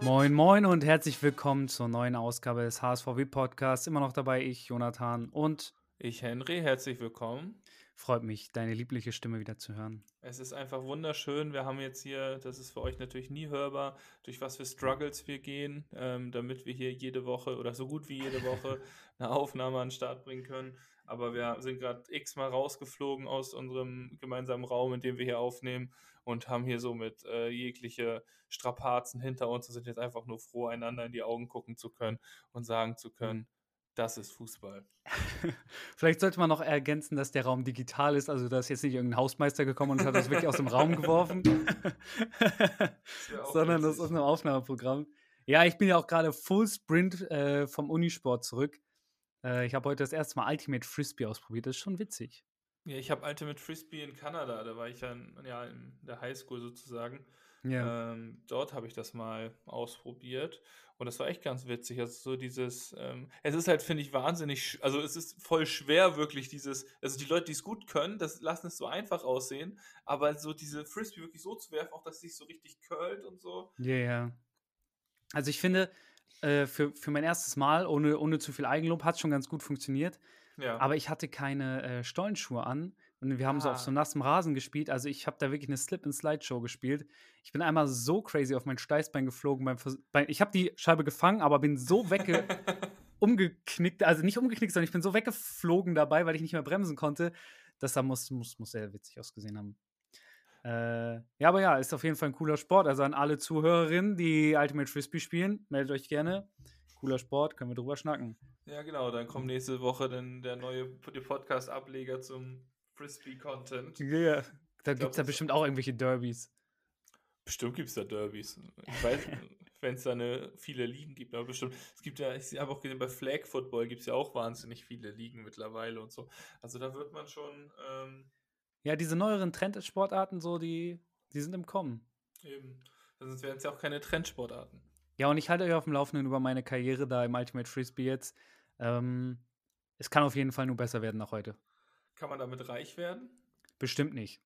Moin, moin und herzlich willkommen zur neuen Ausgabe des HSVW Podcasts. Immer noch dabei ich, Jonathan und Ich, Henry, herzlich willkommen. freut mich, deine liebliche Stimme wieder zu hören. Es ist einfach wunderschön. Wir haben jetzt hier, das ist für euch natürlich nie hörbar, durch was für Struggles wir gehen, ähm, damit wir hier jede Woche oder so gut wie jede Woche eine Aufnahme an den Start bringen können. Aber wir sind gerade x-mal rausgeflogen aus unserem gemeinsamen Raum, in dem wir hier aufnehmen und haben hier somit äh, jegliche Strapazen hinter uns und sind jetzt einfach nur froh, einander in die Augen gucken zu können und sagen zu können, das ist Fußball. Vielleicht sollte man noch ergänzen, dass der Raum digital ist, also da ist jetzt nicht irgendein Hausmeister gekommen und hat das wirklich aus dem Raum geworfen, auch sondern das ist aus einem Aufnahmeprogramm. Ja, ich bin ja auch gerade Full Sprint äh, vom Unisport zurück. Äh, ich habe heute das erste Mal Ultimate Frisbee ausprobiert, das ist schon witzig. Ja, ich habe Ultimate Frisbee in Kanada, da war ich ja in, ja, in der Highschool sozusagen. Ja. Ähm, dort habe ich das mal ausprobiert und das war echt ganz witzig. Also so dieses, ähm, es ist halt, finde ich, wahnsinnig, also es ist voll schwer wirklich dieses, also die Leute, die es gut können, das lassen es so einfach aussehen, aber so diese Frisbee wirklich so zu werfen, auch dass es sich so richtig curlt und so. Ja, ja. Also ich finde, äh, für, für mein erstes Mal, ohne, ohne zu viel Eigenlob, hat es schon ganz gut funktioniert. Ja. Aber ich hatte keine äh, Stollenschuhe an und wir haben so auf so Ah. nassem Rasen gespielt. Also ich habe da wirklich eine Slip-and-Slide-Show gespielt. Ich bin einmal so crazy auf mein Steißbein geflogen. Beim Vers bei, ich habe die Scheibe gefangen, aber bin so wegge umgeknickt, also nicht umgeknickt, sondern ich bin so weggeflogen dabei, weil ich nicht mehr bremsen konnte. Das da muss, muss, muss sehr witzig ausgesehen haben. Äh, ja, aber ja, ist auf jeden Fall ein cooler Sport. Also an alle Zuhörerinnen, die Ultimate Frisbee spielen, meldet euch gerne. Cooler Sport, können wir drüber schnacken. ja, genau, dann kommt nächste Woche dann der neue Podcast-Ableger zum Frisbee-Content. Ja, da glaub, gibt es ja bestimmt auch irgendwelche Derbys. Bestimmt gibt es da Derbys. Ich weiß, wenn es da eine, viele Ligen gibt, aber bestimmt. Es gibt ja, ich habe auch gesehen, bei Flag Football gibt es ja auch wahnsinnig viele Ligen mittlerweile und so. Also da wird man schon ähm, Ja, diese neueren Trendsportarten, so, die, die sind im Kommen. eben, sonst wären es ja auch keine Trendsportarten. Ja, und ich halte euch auf dem Laufenden über meine Karriere da im Ultimate Frisbee jetzt. Ähm, es kann auf jeden Fall nur besser werden nach heute. Kann man damit reich werden? Bestimmt nicht.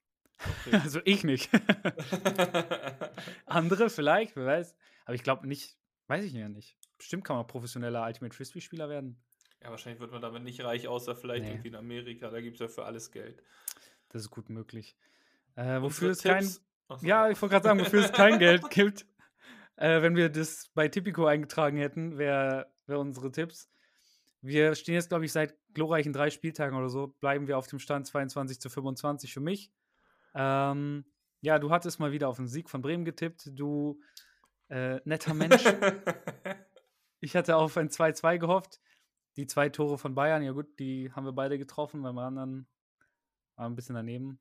Okay. Also ich nicht. Andere vielleicht, wer weiß. Aber ich glaube nicht, weiß ich ja nicht. Bestimmt kann man professioneller Ultimate Frisbee-Spieler werden. ja, wahrscheinlich wird man damit nicht reich, außer vielleicht Nee. irgendwie in Amerika. Da gibt es ja für alles Geld. Das ist gut möglich. Äh, wofür es kein. So. Ja, ich wollte gerade sagen, wofür es kein Geld gibt. Äh, wenn wir das bei Tipico eingetragen hätten, wäre wär unsere Tipps. Wir stehen jetzt, glaube ich, seit glorreichen drei Spieltagen oder so, bleiben wir auf dem Stand 22 zu 25 für mich. Ähm, ja, du hattest mal wieder auf den Sieg von Bremen getippt. Du äh, netter Mensch. Ich hatte auf ein 2-2 gehofft. Die zwei Tore von Bayern, ja gut, die haben wir beide getroffen. Beim anderen war ein bisschen daneben.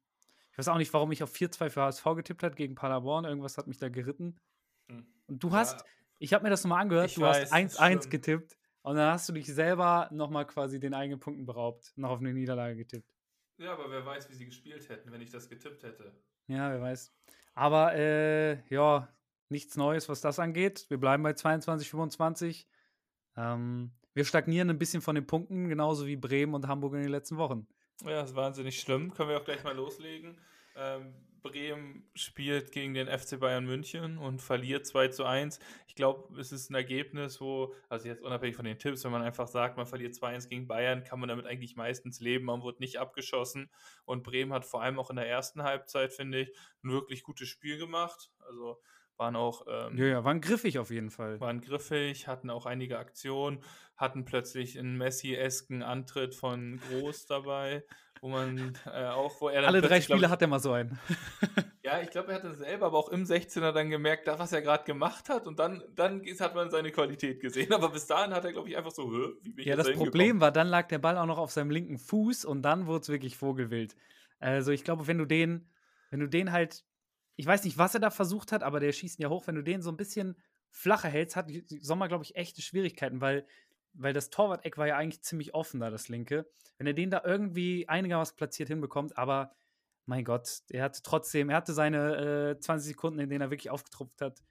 Ich weiß auch nicht, warum ich auf 4-2 für HSV getippt habe gegen Paderborn. Irgendwas hat mich da geritten. Hm. Und du Ja, hast, ich habe mir das nochmal angehört, Ich du weiß, hast ist 1-1 schlimm. getippt. Und dann hast du dich selber nochmal quasi den eigenen Punkten beraubt. Noch auf eine Niederlage getippt. ja, aber wer weiß, wie sie gespielt hätten, wenn ich das getippt hätte. Ja, wer weiß. Aber äh, ja, nichts Neues, was das angeht. Wir bleiben bei 22, 25. Ähm, wir stagnieren ein bisschen von den Punkten, genauso wie Bremen und Hamburg in den letzten Wochen. Ja, das ist wahnsinnig schlimm. Können wir auch gleich mal loslegen. Ähm, Bremen spielt gegen den FC Bayern München und verliert 2 zu 1. Ich glaube, es ist ein Ergebnis, wo, also jetzt unabhängig von den Tipps, wenn man einfach sagt, man verliert 2-1 gegen Bayern, kann man damit eigentlich meistens leben. Man wurde nicht abgeschossen und Bremen hat vor allem auch in der ersten Halbzeit, finde ich, ein wirklich gutes Spiel gemacht. Also waren auch ähm, Ja, ja, waren griffig auf jeden Fall. waren griffig, hatten auch einige Aktionen, hatten plötzlich einen Messi-esken Antritt von Groß dabei, wo man äh, auch, wo er Alle drei glaub Spiele hat er mal so einen. Ja, ich glaube, er hatte selber aber auch im 16er dann gemerkt, was er gerade gemacht hat und dann, dann hat man seine Qualität gesehen. Aber bis dahin hat er, glaube ich, einfach so, wie bin ich Ja, das? Problem war, dann lag der Ball auch noch auf seinem linken Fuß und dann wurde es wirklich vogelwild. Also ich glaube, wenn du den, wenn du den halt, ich weiß nicht, was er da versucht hat, aber der schießt ihn ja hoch, wenn du den so ein bisschen flacher hältst, hat Sommer, glaube ich, echte Schwierigkeiten, weil, weil das Torwart-Eck war ja eigentlich ziemlich offen da, das linke. Wenn er den da irgendwie einigermaßen platziert hinbekommt, aber mein Gott, er hatte trotzdem, er hatte seine äh, 20 Sekunden, in denen er wirklich aufgetrumpft hat.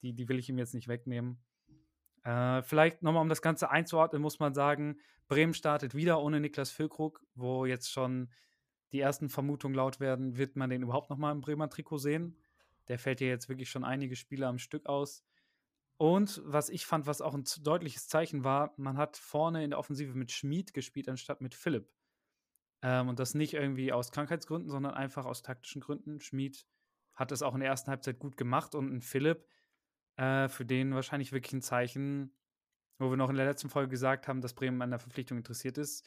Die, die will ich ihm jetzt nicht wegnehmen. Äh, vielleicht nochmal, um das Ganze einzuordnen, muss man sagen, Bremen startet wieder ohne Niklas Füllkrug, wo jetzt schon die ersten Vermutungen laut werden, wird man den überhaupt noch mal im Bremer Trikot sehen. Der fällt ja jetzt wirklich schon einige Spiele am Stück aus. Und was ich fand, was auch ein deutliches Zeichen war, man hat vorne in der Offensive mit Schmid gespielt, anstatt mit Philipp. Ähm, und das nicht irgendwie aus Krankheitsgründen, sondern einfach aus taktischen Gründen. Schmid hat es auch in der ersten Halbzeit gut gemacht und ein Philipp, äh, für den wahrscheinlich wirklich ein Zeichen, wo wir noch in der letzten Folge gesagt haben, dass Bremen an der Verpflichtung interessiert ist.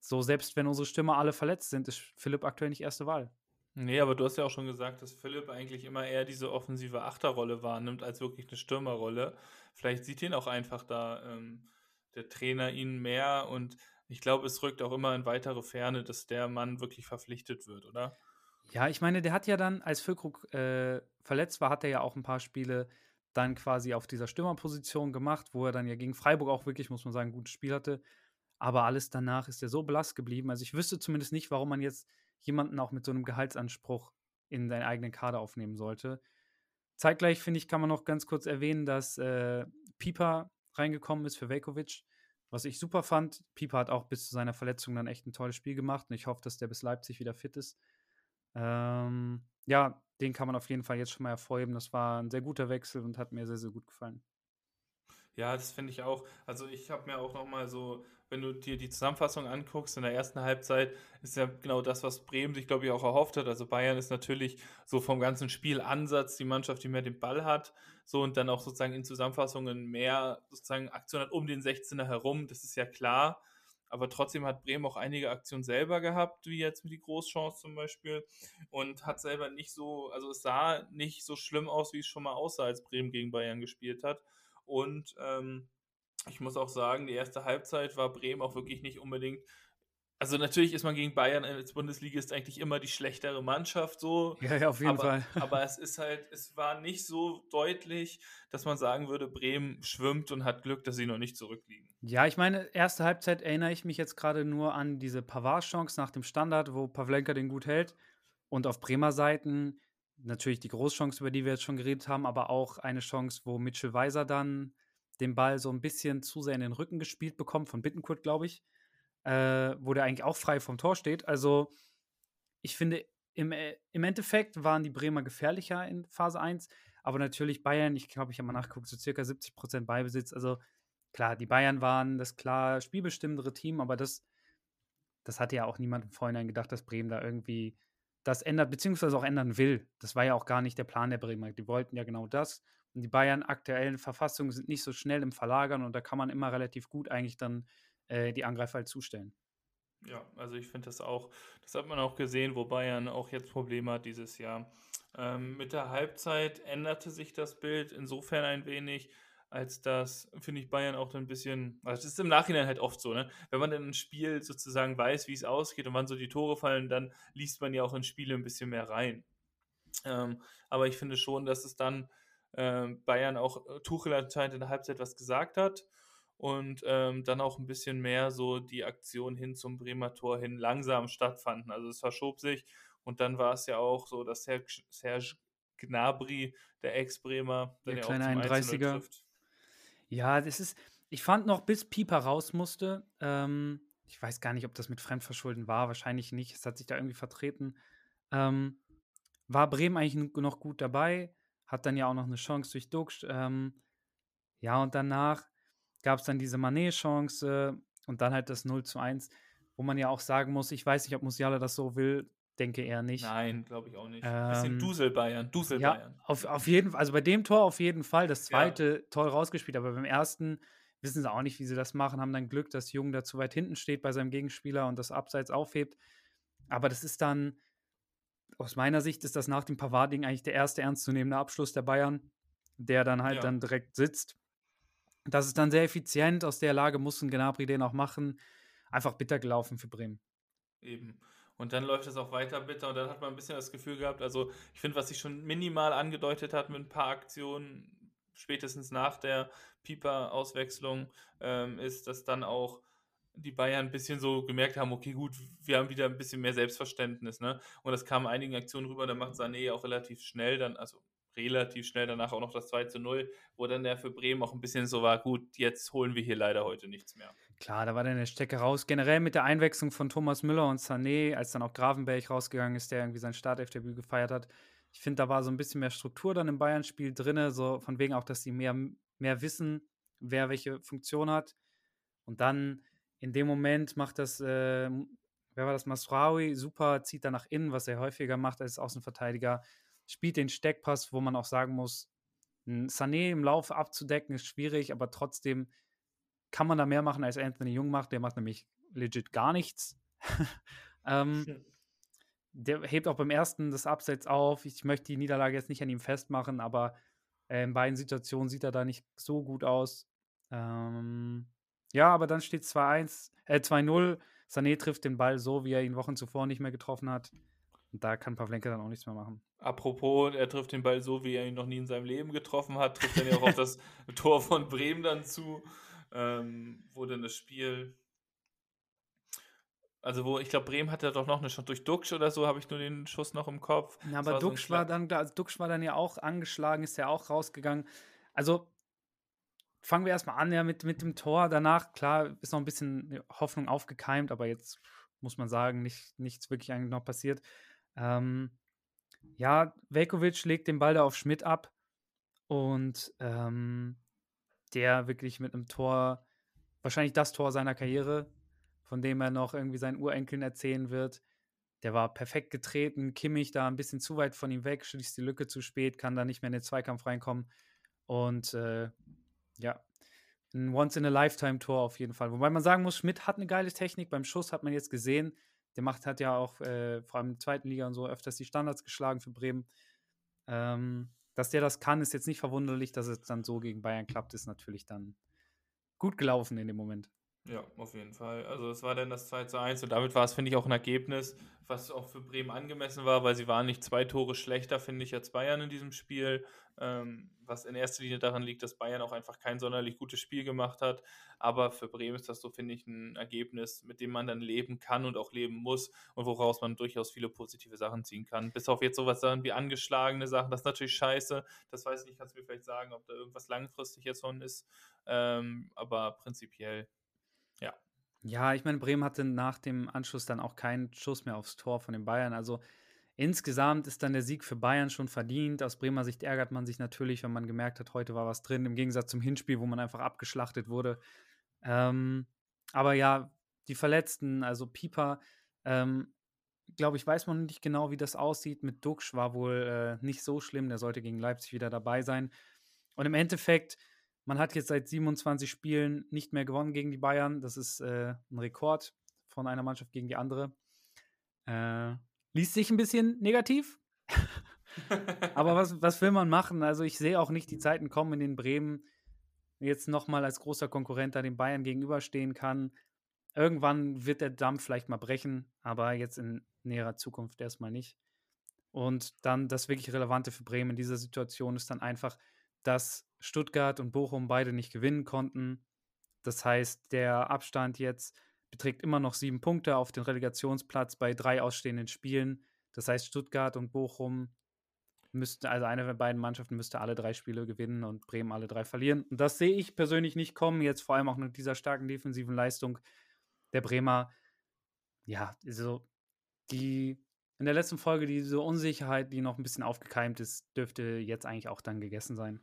So, selbst wenn unsere Stürmer alle verletzt sind, ist Philipp aktuell nicht erste Wahl. Nee, aber du hast ja auch schon gesagt, dass Philipp eigentlich immer eher diese offensive Achterrolle wahrnimmt, als wirklich eine Stürmerrolle. Vielleicht sieht ihn auch einfach da ähm, der Trainer ihn mehr und ich glaube, es rückt auch immer in weitere Ferne, dass der Mann wirklich verpflichtet wird, oder? Ja, ich meine, der hat ja dann, als Füllkrug äh, verletzt war, hat er ja auch ein paar Spiele dann quasi auf dieser Stürmerposition gemacht, wo er dann ja gegen Freiburg auch wirklich, muss man sagen, ein gutes Spiel hatte. Aber alles danach ist er so blass geblieben. Also ich wüsste zumindest nicht, warum man jetzt jemanden auch mit so einem Gehaltsanspruch in seinen eigenen Kader aufnehmen sollte. Zeitgleich, finde ich, kann man noch ganz kurz erwähnen, dass äh, Pieper reingekommen ist für Velkovic, was ich super fand. Pieper hat auch bis zu seiner Verletzung dann echt ein tolles Spiel gemacht und ich hoffe, dass der bis Leipzig wieder fit ist. Ähm, ja, den kann man auf jeden Fall jetzt schon mal hervorheben. Das war ein sehr guter Wechsel und hat mir sehr, sehr gut gefallen. Ja, das finde ich auch. Also ich habe mir auch noch mal so, wenn du dir die Zusammenfassung anguckst, in der ersten Halbzeit ist ja genau das, was Bremen sich, glaube ich, auch erhofft hat. Also Bayern ist natürlich so vom ganzen Spielansatz die Mannschaft, die mehr den Ball hat. So und dann auch sozusagen in Zusammenfassungen mehr sozusagen Aktion hat um den 16er herum. Das ist ja klar. Aber trotzdem hat Bremen auch einige Aktionen selber gehabt, wie jetzt mit die Großchance zum Beispiel. Und hat selber nicht so, also es sah nicht so schlimm aus, wie es schon mal aussah, als Bremen gegen Bayern gespielt hat. Und ähm, ich muss auch sagen, die erste Halbzeit war Bremen auch wirklich nicht unbedingt. Also natürlich ist man gegen Bayern als Bundesliga ist eigentlich immer die schlechtere Mannschaft so. Ja, ja auf jeden aber, Fall. aber es ist halt, es war nicht so deutlich, dass man sagen würde, Bremen schwimmt und hat Glück, dass sie noch nicht zurückliegen. Ja, ich meine, erste Halbzeit erinnere ich mich jetzt gerade nur an diese Pavard-Chance nach dem Standard, wo Pavlenka den gut hält. Und auf Bremer Seiten natürlich die Großchance, über die wir jetzt schon geredet haben, aber auch eine Chance, wo Mitchell Weiser dann den Ball so ein bisschen zu sehr in den Rücken gespielt bekommt, von Bittenkurt, glaube ich, äh, wo der eigentlich auch frei vom Tor steht. Also, ich finde, im, äh, im Endeffekt waren die Bremer gefährlicher in Phase 1, aber natürlich Bayern, ich glaube, ich habe mal nachgeguckt, so circa 70 Prozent Beibesitz. Also, klar, die Bayern waren das klar spielbestimmendere Team, aber das, das hatte ja auch niemand im Vorhinein gedacht, dass Bremen da irgendwie das ändert, beziehungsweise auch ändern will. Das war ja auch gar nicht der Plan der Bremer. Die wollten ja genau das. Und die Bayern aktuellen Verfassungen sind nicht so schnell im Verlagern und da kann man immer relativ gut eigentlich dann äh, die Angreifer halt zustellen. Ja, also ich finde das auch, das hat man auch gesehen, wo Bayern auch jetzt Probleme hat dieses Jahr. Ähm, mit der Halbzeit änderte sich das Bild insofern ein wenig, als dass, finde ich, Bayern auch dann ein bisschen, also das ist im Nachhinein halt oft so, ne? Wenn man dann ein Spiel sozusagen weiß, wie es ausgeht und wann so die Tore fallen, dann liest man ja auch in Spiele ein bisschen mehr rein. Ähm, aber ich finde schon, dass es dann äh, Bayern auch äh, Tuchel anscheinend in der Halbzeit was gesagt hat und ähm, dann auch ein bisschen mehr so die Aktion hin zum Bremer Tor hin langsam stattfanden. Also es verschob sich und dann war es ja auch so, dass Serge Gnabry, der Ex-Bremer, dann der ja auch zum 31er. trifft. Ja, das ist, ich fand noch, bis Pieper raus musste, ähm, ich weiß gar nicht, ob das mit Fremdverschulden war, wahrscheinlich nicht, es hat sich da irgendwie vertreten, ähm, war Bremen eigentlich noch gut dabei, hat dann ja auch noch eine Chance durch Duxch, ähm, ja, und danach gab es dann diese Manet-Chance und dann halt das 0 zu 1, wo man ja auch sagen muss, ich weiß nicht, ob Musiala das so will, denke eher nicht. Nein, glaube ich auch nicht. Ähm, Bisschen Dusel Bayern, Dusel ja. Auf, auf jeden also bei dem Tor auf jeden Fall. Das zweite ja. toll rausgespielt, aber beim ersten wissen sie auch nicht, wie sie das machen, haben dann Glück, dass Jung da zu weit hinten steht bei seinem Gegenspieler und das Abseits aufhebt. Aber das ist dann, aus meiner Sicht, ist das nach dem Pavard-Ding eigentlich der erste ernstzunehmende Abschluss der Bayern, der dann halt ja. dann direkt sitzt. Das ist dann sehr effizient. Aus der Lage mussten Gnabry den auch machen. Einfach bitter gelaufen für Bremen. Eben. Und dann läuft es auch weiter bitter und dann hat man ein bisschen das Gefühl gehabt, also ich finde, was sich schon minimal angedeutet hat mit ein paar Aktionen, spätestens nach der Pieper-Auswechslung, ähm, ist, dass dann auch die Bayern ein bisschen so gemerkt haben, okay, gut, wir haben wieder ein bisschen mehr Selbstverständnis, ne? Und das kam einigen Aktionen rüber, da macht Sané auch relativ schnell dann, also relativ schnell danach auch noch das 2 zu 0, wo dann der für Bremen auch ein bisschen so war, gut, jetzt holen wir hier leider heute nichts mehr. Klar, da war dann der Stecker raus. Generell mit der Einwechslung von Thomas Müller und Sané, als dann auch Gravenberg rausgegangen ist, der irgendwie sein Startelfdebüt gefeiert hat. Ich finde, da war so ein bisschen mehr Struktur dann im Bayern-Spiel drin, so von wegen auch, dass sie mehr, mehr wissen, wer welche Funktion hat. Und dann in dem Moment macht das, äh, wer war das, Masraoui, super, zieht da nach innen, was er häufiger macht als Außenverteidiger, spielt den Steckpass, wo man auch sagen muss, Sané im Laufe abzudecken ist schwierig, aber trotzdem kann man da mehr machen, als Anthony Jung macht. Der macht nämlich legit gar nichts. ähm, hm. der hebt auch beim ersten das Abseits auf. Ich möchte die Niederlage jetzt nicht an ihm festmachen, aber äh, in beiden Situationen sieht er da nicht so gut aus. Ähm, ja, aber dann steht 2-1, äh 2-0. Sané trifft den Ball so, wie er ihn Wochen zuvor nicht mehr getroffen hat. Und da kann Pavlenka dann auch nichts mehr machen. Apropos, er trifft den Ball so, wie er ihn noch nie in seinem Leben getroffen hat, trifft dann ja auch auf das Tor von Bremen dann zu ähm, wo dann das Spiel. Also, wo ich glaube, Bremen hatte doch noch eine Chance. Durch Duxch oder so habe ich nur den Schuss noch im Kopf. Na, aber war Duxch, so war dann, also Duxch war dann ja auch angeschlagen, ist ja auch rausgegangen. Also, fangen wir erstmal an ja, mit, mit dem Tor. Danach, klar, ist noch ein bisschen Hoffnung aufgekeimt, aber jetzt muss man sagen, nicht, nichts wirklich eigentlich noch passiert. Ähm, ja, Velkovic legt den Ball da auf Schmidt ab und ähm, der wirklich mit einem Tor, wahrscheinlich das Tor seiner Karriere, von dem er noch irgendwie seinen Urenkeln erzählen wird. Der war perfekt getreten, Kimmich da ein bisschen zu weit von ihm weg, schließt die Lücke zu spät, kann da nicht mehr in den Zweikampf reinkommen. Und äh, ja, ein Once-in-a-Lifetime-Tor auf jeden Fall. Wobei man sagen muss, Schmidt hat eine geile Technik. Beim Schuss hat man jetzt gesehen, der macht, hat ja auch äh, vor allem in der zweiten Liga und so öfters die Standards geschlagen für Bremen. Ähm, dass der das kann, ist jetzt nicht verwunderlich, dass es dann so gegen Bayern klappt, ist natürlich dann gut gelaufen in dem Moment. Ja, auf jeden Fall. Also es war dann das 2 zu 1 und damit war es, finde ich, auch ein Ergebnis, was auch für Bremen angemessen war, weil sie waren nicht zwei Tore schlechter, finde ich, als Bayern in diesem Spiel. Ähm, was in erster Linie daran liegt, dass Bayern auch einfach kein sonderlich gutes Spiel gemacht hat. Aber für Bremen ist das so, finde ich, ein Ergebnis, mit dem man dann leben kann und auch leben muss und woraus man durchaus viele positive Sachen ziehen kann. Bis auf jetzt sowas dann wie angeschlagene Sachen, das ist natürlich scheiße. Das weiß ich nicht, kannst du mir vielleicht sagen, ob da irgendwas langfristig jetzt von ist. Ähm, aber prinzipiell, ja. Ja, ich meine, Bremen hatte nach dem Anschluss dann auch keinen Schuss mehr aufs Tor von den Bayern. Also Insgesamt ist dann der Sieg für Bayern schon verdient. Aus Bremer Sicht ärgert man sich natürlich, wenn man gemerkt hat, heute war was drin, im Gegensatz zum Hinspiel, wo man einfach abgeschlachtet wurde. Ähm, aber ja, die Verletzten, also Pieper, ähm, glaube ich, weiß man nicht genau, wie das aussieht. Mit Duxch war wohl äh, nicht so schlimm. Der sollte gegen Leipzig wieder dabei sein. Und im Endeffekt, man hat jetzt seit 27 Spielen nicht mehr gewonnen gegen die Bayern. Das ist äh, ein Rekord von einer Mannschaft gegen die andere. Äh, Liest sich ein bisschen negativ. Aber was, was will man machen? Also ich sehe auch nicht die Zeiten kommen, in denen Bremen jetzt nochmal als großer Konkurrent da den Bayern gegenüberstehen kann. Irgendwann wird der Dampf vielleicht mal brechen, aber jetzt in näherer Zukunft erstmal nicht. Und dann das wirklich Relevante für Bremen in dieser Situation ist dann einfach, dass Stuttgart und Bochum beide nicht gewinnen konnten. Das heißt, der Abstand jetzt beträgt immer noch sieben Punkte auf den Relegationsplatz bei drei ausstehenden Spielen. Das heißt, Stuttgart und Bochum müssten, also eine der beiden Mannschaften müsste alle drei Spiele gewinnen und Bremen alle drei verlieren. Und das sehe ich persönlich nicht kommen, jetzt vor allem auch mit dieser starken defensiven Leistung der Bremer. Ja, also die in der letzten Folge diese Unsicherheit, die noch ein bisschen aufgekeimt ist, dürfte jetzt eigentlich auch dann gegessen sein.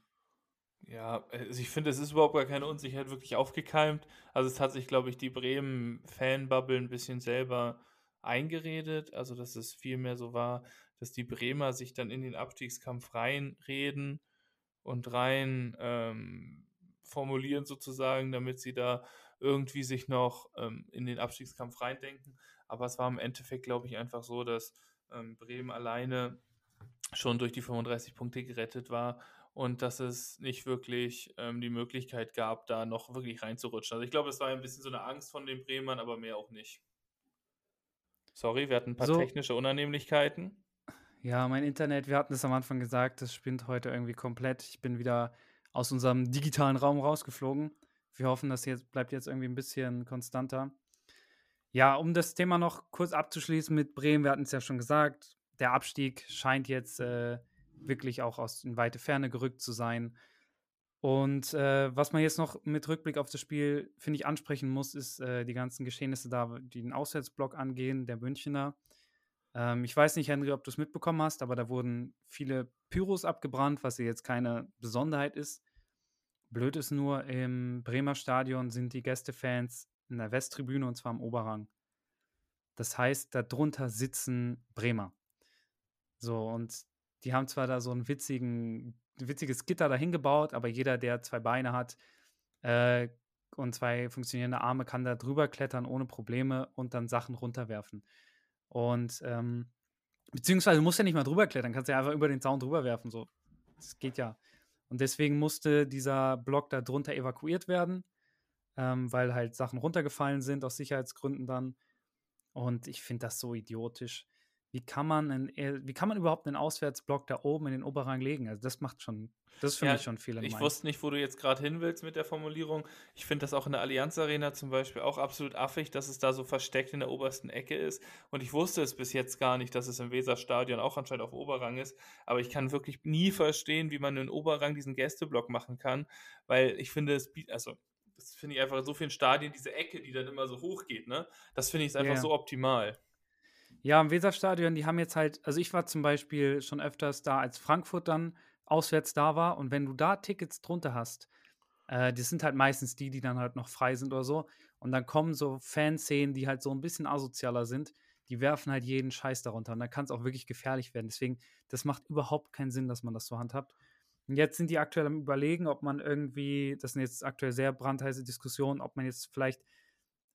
Ja, also ich finde, es ist überhaupt gar keine Unsicherheit wirklich aufgekeimt. Also es hat sich, glaube ich, die Bremen-Fanbubble ein bisschen selber eingeredet. Also dass es vielmehr so war, dass die Bremer sich dann in den Abstiegskampf reinreden und rein ähm, formulieren sozusagen, damit sie da irgendwie sich noch ähm, in den Abstiegskampf reindenken. Aber es war im Endeffekt, glaube ich, einfach so, dass ähm, Bremen alleine schon durch die 35 Punkte gerettet war und dass es nicht wirklich ähm, die Möglichkeit gab, da noch wirklich reinzurutschen. Also ich glaube, es war ein bisschen so eine Angst von den Bremern, aber mehr auch nicht. Sorry, wir hatten ein paar so, technische Unannehmlichkeiten. Ja, mein Internet, wir hatten es am Anfang gesagt, das spinnt heute irgendwie komplett. Ich bin wieder aus unserem digitalen Raum rausgeflogen. Wir hoffen, das jetzt bleibt jetzt irgendwie ein bisschen konstanter. Ja, um das Thema noch kurz abzuschließen mit Bremen, wir hatten es ja schon gesagt, der Abstieg scheint jetzt äh, wirklich auch aus in weite Ferne gerückt zu sein. Und äh, was man jetzt noch mit Rückblick auf das Spiel, finde ich, ansprechen muss, ist äh, die ganzen Geschehnisse da, die den Auswärtsblock angehen, der Münchner. Ähm, ich weiß nicht, Henry, ob du es mitbekommen hast, aber da wurden viele Pyros abgebrannt, was jetzt keine Besonderheit ist. Blöd ist nur, im Bremer Stadion sind die Gästefans in der Westtribüne und zwar am Oberrang. Das heißt, darunter sitzen Bremer. So, und die haben zwar da so einen witzigen witziges Gitter dahin gebaut, aber jeder, der zwei Beine hat äh, und zwei funktionierende Arme, kann da drüber klettern ohne Probleme und dann Sachen runterwerfen. Und ähm, beziehungsweise du musst ja nicht mal drüber klettern, kannst ja einfach über den Zaun drüber werfen. So. Das geht ja. Und deswegen musste dieser Block da drunter evakuiert werden, ähm, weil halt Sachen runtergefallen sind aus Sicherheitsgründen dann. Und ich finde das so idiotisch wie kann man, einen, äh, wie kann man überhaupt einen Auswärtsblock da oben in den Oberrang legen? Also das macht schon, das ist für ja, mich schon viel. Ich wusste nicht, wo du jetzt gerade hin willst mit der Formulierung. Ich finde das auch in der Allianz Arena zum Beispiel auch absolut affig, dass es da so versteckt in der obersten Ecke ist. Und ich wusste es bis jetzt gar nicht, dass es im Weserstadion auch anscheinend auf Oberrang ist. Aber ich kann wirklich nie verstehen, wie man in Oberrang diesen Gästeblock machen kann, weil ich finde, es bietet, also das finde ich einfach in so vielen Stadien, diese Ecke, die dann immer so hoch geht, ne? Das finde ich einfach yeah. so optimal. Ja, im Weserstadion, die haben jetzt halt, also ich war zum Beispiel schon öfters da, als Frankfurt dann auswärts da war. Und wenn du da Tickets drunter hast, äh, das sind halt meistens die, die dann halt noch frei sind oder so. Und dann kommen so Fanszenen, die halt so ein bisschen asozialer sind, die werfen halt jeden Scheiß darunter. Und dann kann es auch wirklich gefährlich werden. Deswegen, das macht überhaupt keinen Sinn, dass man das so handhabt. Und jetzt sind die aktuell am Überlegen, ob man irgendwie, das sind jetzt aktuell sehr brandheiße Diskussionen, ob man jetzt vielleicht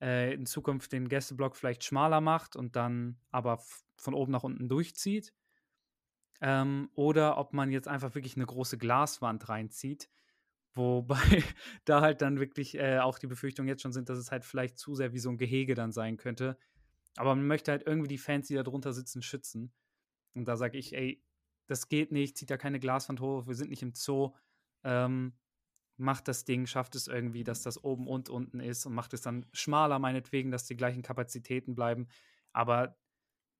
äh, in Zukunft den Gästeblock vielleicht schmaler macht und dann aber von oben nach unten durchzieht. Ähm, oder ob man jetzt einfach wirklich eine große Glaswand reinzieht. Wobei da halt dann wirklich äh, auch die Befürchtungen jetzt schon sind, dass es halt vielleicht zu sehr wie so ein Gehege dann sein könnte. Aber man möchte halt irgendwie die Fans, die da drunter sitzen, schützen. Und da sage ich, ey, das geht nicht, zieht da keine Glaswand hoch, wir sind nicht im Zoo. Ähm, macht das Ding, schafft es irgendwie, dass das oben und unten ist und macht es dann schmaler, meinetwegen, dass die gleichen Kapazitäten bleiben. Aber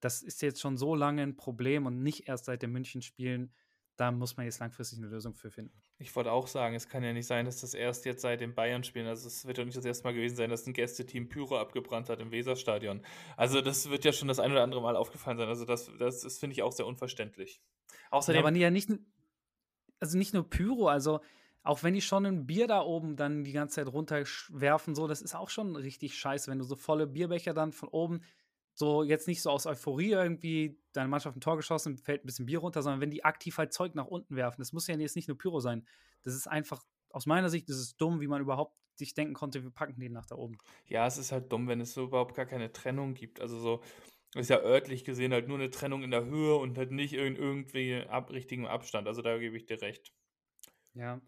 das ist jetzt schon so lange ein Problem und nicht erst seit den München-Spielen. Da muss man jetzt langfristig eine Lösung für finden. Ich wollte auch sagen, es kann ja nicht sein, dass das erst jetzt seit den Bayern-Spielen, also es wird ja nicht das erste Mal gewesen sein, dass ein Gästeteam Pyro abgebrannt hat im Weserstadion. Also das wird ja schon das ein oder andere Mal aufgefallen sein. Also das, das, das finde ich auch sehr unverständlich. Außerdem, ja, aber ja nicht, also nicht nur Pyro, also auch wenn die schon ein Bier da oben dann die ganze Zeit runterwerfen, so, das ist auch schon richtig scheiße, wenn du so volle Bierbecher dann von oben, so jetzt nicht so aus Euphorie irgendwie deine Mannschaft ein Tor geschossen, fällt ein bisschen Bier runter, sondern wenn die aktiv halt Zeug nach unten werfen, das muss ja jetzt nicht nur Pyro sein. Das ist einfach, aus meiner Sicht, das ist dumm, wie man überhaupt sich denken konnte, wir packen den nach da oben. Ja, es ist halt dumm, wenn es so überhaupt gar keine Trennung gibt. Also so, ist ja örtlich gesehen halt nur eine Trennung in der Höhe und halt nicht in irgendwie ab, richtigem Abstand. Also da gebe ich dir recht. Ja.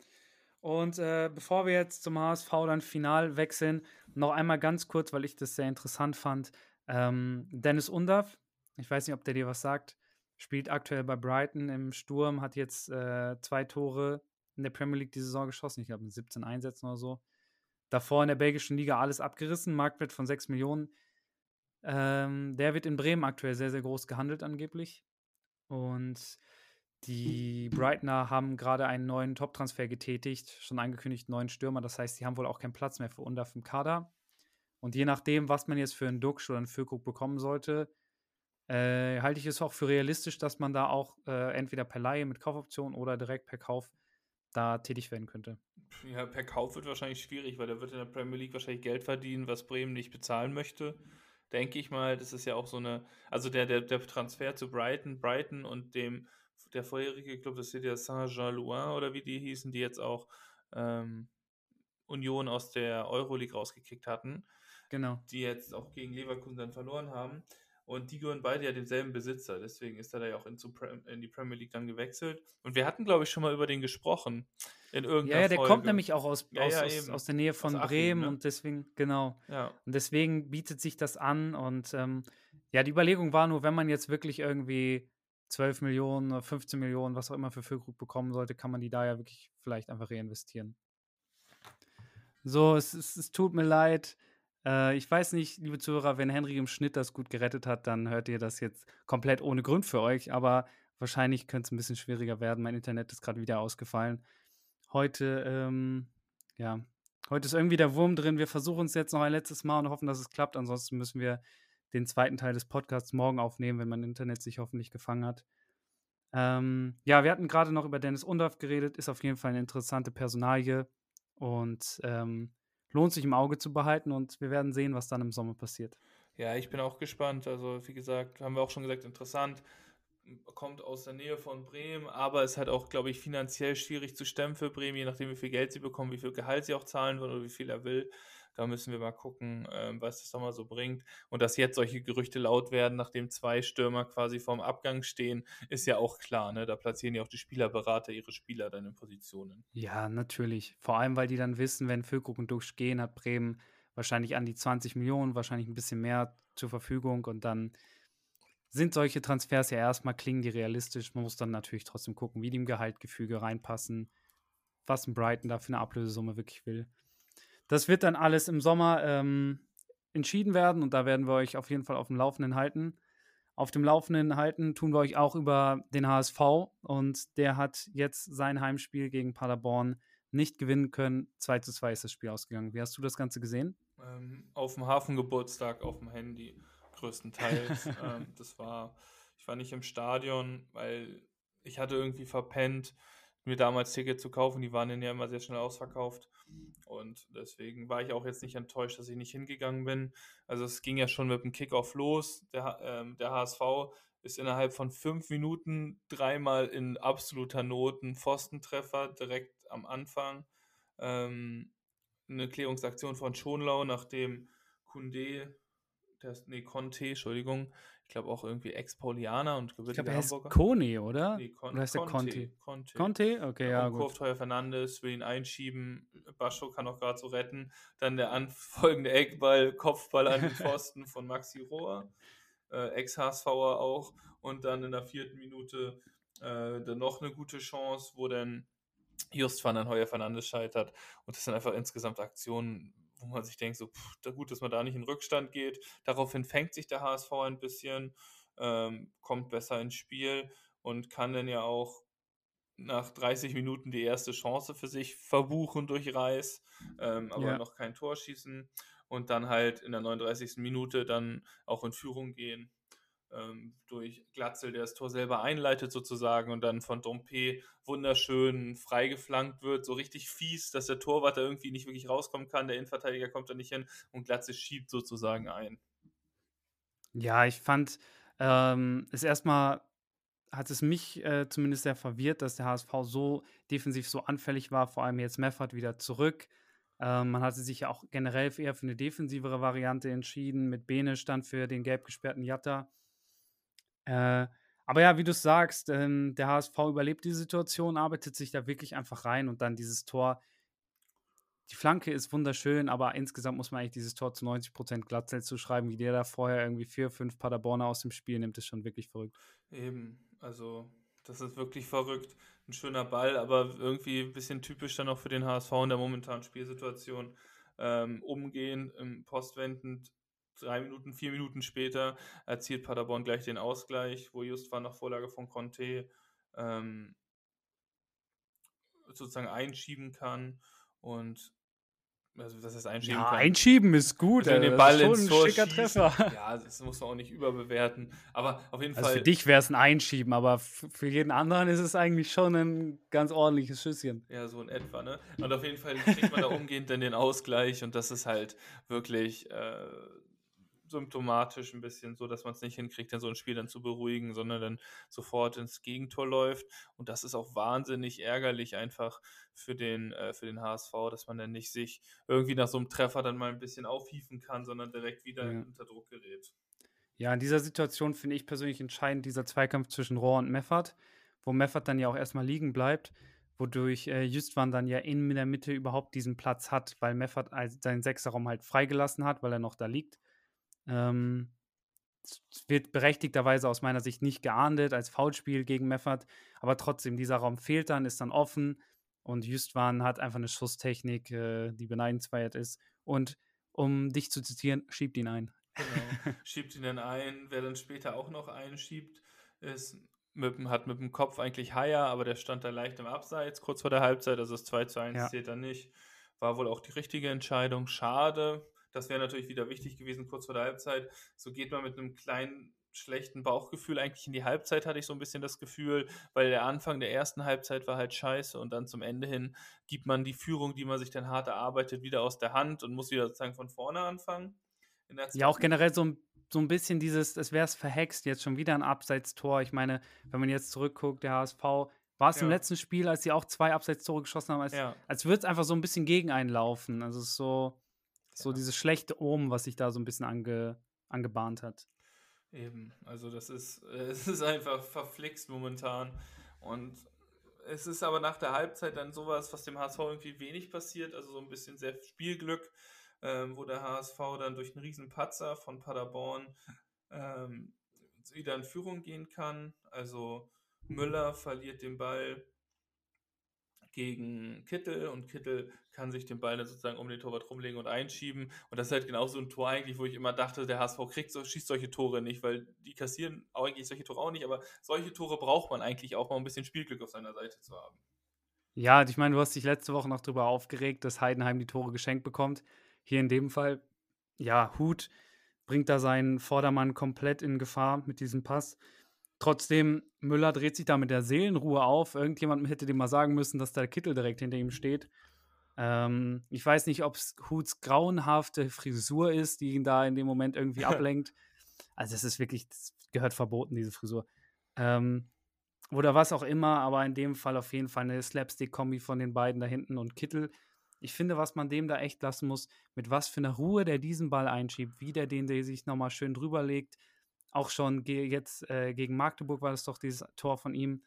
Und äh, bevor wir jetzt zum HSV dann final wechseln, noch einmal ganz kurz, weil ich das sehr interessant fand. Ähm, Dennis Undav, ich weiß nicht, ob der dir was sagt, spielt aktuell bei Brighton im Sturm, hat jetzt äh, zwei Tore in der Premier League die Saison geschossen, ich glaube in 17 Einsätzen oder so. Davor in der belgischen Liga alles abgerissen, Marktwert von 6 Millionen. Ähm, der wird in Bremen aktuell sehr, sehr groß gehandelt angeblich. Und die Brightner haben gerade einen neuen Top-Transfer getätigt, schon angekündigt, neuen Stürmer. Das heißt, sie haben wohl auch keinen Platz mehr für Undaf im Kader. Und je nachdem, was man jetzt für einen Duxch oder einen Füllkrug bekommen sollte, äh, halte ich es auch für realistisch, dass man da auch äh, entweder per Laie mit Kaufoption oder direkt per Kauf da tätig werden könnte. Ja, per Kauf wird wahrscheinlich schwierig, weil er wird in der Premier League wahrscheinlich Geld verdienen, was Bremen nicht bezahlen möchte. Denke ich mal, das ist ja auch so eine, also der, der, der Transfer zu Brighton, Brighton und dem der vorherige Club, das ist ja Saint-Jean-Louis oder wie die hießen, die jetzt auch ähm, Union aus der Euroleague rausgekickt hatten. Genau. Die jetzt auch gegen Leverkusen dann verloren haben. Und die gehören beide ja demselben Besitzer. Deswegen ist er da ja auch in, die Premier League dann gewechselt. Und wir hatten, glaube ich, schon mal über den gesprochen. In irgendeiner ja, ja, der Folge. kommt nämlich auch aus, ja, aus, ja, aus, aus, der Nähe von Achim, Bremen ne? und deswegen, genau. Ja. Und deswegen bietet sich das an. Und ähm, ja, die Überlegung war nur, wenn man jetzt wirklich irgendwie 12 Millionen oder 15 Millionen, was auch immer für Füllkrug bekommen sollte, kann man die da ja wirklich vielleicht einfach reinvestieren. So, es, es, es tut mir leid. Äh, ich weiß nicht, liebe Zuhörer, wenn Henry im Schnitt das gut gerettet hat, dann hört ihr das jetzt komplett ohne Grund für euch, aber wahrscheinlich könnte es ein bisschen schwieriger werden. Mein Internet ist gerade wieder ausgefallen. heute, ähm, ja, heute ist irgendwie der Wurm drin. Wir versuchen es jetzt noch ein letztes Mal und hoffen, dass es klappt. Ansonsten müssen wir den zweiten Teil des Podcasts morgen aufnehmen, wenn mein Internet sich hoffentlich gefangen hat. Ähm, ja, wir hatten gerade noch über Dennis Undorf geredet, ist auf jeden Fall eine interessante Personalie und ähm, lohnt sich im Auge zu behalten und wir werden sehen, was dann im Sommer passiert. Ja, ich bin auch gespannt. Also, wie gesagt, haben wir auch schon gesagt, interessant. Kommt aus der Nähe von Bremen, aber ist halt auch, glaube ich, finanziell schwierig zu stemmen für Bremen, je nachdem, wie viel Geld sie bekommen, wie viel Gehalt sie auch zahlen wollen oder wie viel er will. Da müssen wir mal gucken, ähm, was das nochmal so bringt. Und dass jetzt solche Gerüchte laut werden, nachdem zwei Stürmer quasi vorm Abgang stehen, ist ja auch klar. Ne? Da platzieren ja auch die Spielerberater ihre Spieler dann in Positionen. Ja, natürlich. Vor allem, weil die dann wissen, wenn Füllkrug und Duxch gehen, hat Bremen wahrscheinlich an die 20 Millionen, wahrscheinlich ein bisschen mehr zur Verfügung und dann sind solche Transfers ja erstmal, klingen die realistisch. Man muss dann natürlich trotzdem gucken, wie die im Gehaltgefüge reinpassen, was ein Brighton da für eine Ablösesumme wirklich will. Das wird dann alles im Sommer ähm, entschieden werden und da werden wir euch auf jeden Fall auf dem Laufenden halten. Auf dem Laufenden halten tun wir euch auch über den HSV und der hat jetzt sein Heimspiel gegen Paderborn nicht gewinnen können. 2 zu 2 ist das Spiel ausgegangen. Wie hast du das Ganze gesehen? Ähm, auf dem Hafengeburtstag auf dem Handy größtenteils. ähm, das war, ich war nicht im Stadion, weil ich hatte irgendwie verpennt, mir damals Ticket zu kaufen. Die waren dann ja immer sehr schnell ausverkauft. Und deswegen war ich auch jetzt nicht enttäuscht, dass ich nicht hingegangen bin. Also es ging ja schon mit dem Kickoff los. Der, ähm, der HSV ist innerhalb von fünf Minuten dreimal in absoluter Not ein Pfostentreffer direkt am Anfang. Ähm, eine Klärungsaktion von Schonlau, nachdem Kunde, nee, Conte, Entschuldigung, glaube auch irgendwie Ex-Paulianer und gebürtiger ich glaube, er heißt Kone, oder? Nee, Con oder heißt der Conte? Conte, Conte? okay, ja, gut. Kurft Heuer Fernandes will ihn einschieben, Bascho kann auch gerade so retten. Dann der anfolgende Eckball, Kopfball an den Pfosten von Maxi Rohr, äh, Ex-HSVer auch. Und dann in der vierten Minute äh, dann noch eine gute Chance, wo dann Just van Heuer Fernandes scheitert. Und das sind einfach insgesamt Aktionen, wo man sich denkt, so pff, gut, dass man da nicht in Rückstand geht. Daraufhin fängt sich der HSV ein bisschen, ähm, kommt besser ins Spiel und kann dann ja auch nach 30 Minuten die erste Chance für sich verbuchen durch Reis, ähm, aber ja. noch kein Tor schießen und dann halt in der 39. Minute dann auch in Führung gehen ähm, durch Glatzel, der das Tor selber einleitet sozusagen und dann von Dompe wunderschön freigeflankt wird, so richtig fies, dass der Torwart da irgendwie nicht wirklich rauskommen kann, der Innenverteidiger kommt da nicht hin und Glatzel schiebt sozusagen ein. Ja, ich fand ähm, es erstmal hat es mich äh, zumindest sehr verwirrt, dass der HSV so defensiv so anfällig war, vor allem jetzt Meffert wieder zurück. Ähm, man hatte sich ja auch generell eher für eine defensivere Variante entschieden. Mit Bene stand für den gelb gesperrten Jatta. Äh, aber ja, wie du sagst, ähm, der HSV überlebt die Situation, arbeitet sich da wirklich einfach rein und dann dieses Tor. Die Flanke ist wunderschön, aber insgesamt muss man eigentlich dieses Tor zu 90% Glatzel zuschreiben, wie der da vorher irgendwie vier, fünf Paderborner aus dem Spiel nimmt, ist schon wirklich verrückt. Eben, also das ist wirklich verrückt. Ein schöner Ball, aber irgendwie ein bisschen typisch dann auch für den HSV in der momentanen Spielsituation. Ähm, umgehen, postwendend drei Minuten, vier Minuten später erzielt Paderborn gleich den Ausgleich, wo just war nach Vorlage von Conte ähm, sozusagen einschieben kann und also das ist einschieben ja, kann. einschieben ist gut. Also den Ball ins Tor schicker Treffer. Ja, das muss man auch nicht überbewerten. Aber auf jeden also Fall. Für dich wäre es ein Einschieben, aber für jeden anderen ist es eigentlich schon ein ganz ordentliches Schüsschen. Ja, so in etwa, ne? Und auf jeden Fall kriegt man da umgehend dann den Ausgleich und das ist halt wirklich äh, symptomatisch ein bisschen so, dass man es nicht hinkriegt, dann so ein Spiel dann zu beruhigen, sondern dann sofort ins Gegentor läuft. Und das ist auch wahnsinnig ärgerlich einfach für den, äh, für den HSV, dass man dann nicht sich irgendwie nach so einem Treffer dann mal ein bisschen aufhieven kann, sondern direkt wieder ja. unter Druck gerät. Ja, in dieser Situation finde ich persönlich entscheidend dieser Zweikampf zwischen Rohr und Meffert, wo Meffert dann ja auch erstmal liegen bleibt wodurch äh, Justwan dann ja in der Mitte überhaupt diesen Platz hat, weil Meffert seinen Sechserraum halt freigelassen hat, weil er noch da liegt. Ähm, es wird berechtigterweise aus meiner Sicht nicht geahndet als Foulspiel gegen Meffert, aber trotzdem, dieser Raum fehlt dann, ist dann offen und Justwan hat einfach eine Schusstechnik, äh, die beneidenswert ist. Und um dich zu zitieren, schiebt ihn ein. Genau, schiebt ihn dann ein. Wer dann später auch noch einschiebt, ist mit, hat mit dem Kopf eigentlich Haier, aber der stand da leicht im Abseits kurz vor der Halbzeit, also das 2 zu 1 Ja. zählt dann nicht. War wohl auch die richtige Entscheidung. Schade. Das wäre natürlich wieder wichtig gewesen kurz vor der Halbzeit. So geht man mit einem kleinen schlechten Bauchgefühl eigentlich in die Halbzeit, hatte ich so ein bisschen das Gefühl, weil der Anfang der ersten Halbzeit war halt scheiße und dann zum Ende hin gibt man die Führung, die man sich dann hart erarbeitet, wieder aus der Hand und muss wieder sozusagen von vorne anfangen. Ja, auch generell so ein, so ein bisschen dieses, es wäre es verhext, jetzt schon wieder ein Abseitstor. Ich meine, wenn man jetzt zurückguckt, der HSV, war es im Ja. letzten Spiel, als sie auch zwei Abseitstore geschossen haben, als, Ja. als würde es einfach so ein bisschen gegen einen laufen. Also es ist so, so Ja. dieses schlechte Omen, was sich da so ein bisschen ange, angebahnt hat. Eben, also das ist, es ist einfach verflixt momentan. Und es ist aber nach der Halbzeit dann sowas, was dem HSV irgendwie wenig passiert, also so ein bisschen sehr Spielglück, ähm, wo der HSV dann durch einen riesen Patzer von Paderborn ähm, wieder in Führung gehen kann. Also Müller verliert den Ball gegen Kittel und Kittel kann sich den Ball dann sozusagen um den Torwart rumlegen und einschieben. Und das ist halt genau so ein Tor eigentlich, wo ich immer dachte, der HSV kriegt so, schießt solche Tore nicht, weil die kassieren eigentlich solche Tore auch nicht, aber solche Tore braucht man eigentlich auch mal ein bisschen Spielglück auf seiner Seite zu haben. Ja, ich meine, du hast dich letzte Woche noch darüber aufgeregt, dass Heidenheim die Tore geschenkt bekommt. Hier in dem Fall, ja, Hut bringt da seinen Vordermann komplett in Gefahr mit diesem Pass. Trotzdem, Müller dreht sich da mit der Seelenruhe auf. Irgendjemand hätte dem mal sagen müssen, dass der Kittel direkt hinter ihm steht. Ähm, ich weiß nicht, ob es Huts grauenhafte Frisur ist, die ihn da in dem Moment irgendwie ablenkt. Also, es ist wirklich, das gehört verboten, diese Frisur. Ähm, oder was auch immer, aber in dem Fall auf jeden Fall eine Slapstick-Kombi von den beiden da hinten und Kittel. Ich finde, was man dem da echt lassen muss, mit was für einer Ruhe der diesen Ball einschiebt, wie der den, der sich nochmal schön drüber legt. Auch schon ge jetzt äh, gegen Magdeburg war das doch dieses Tor von ihm.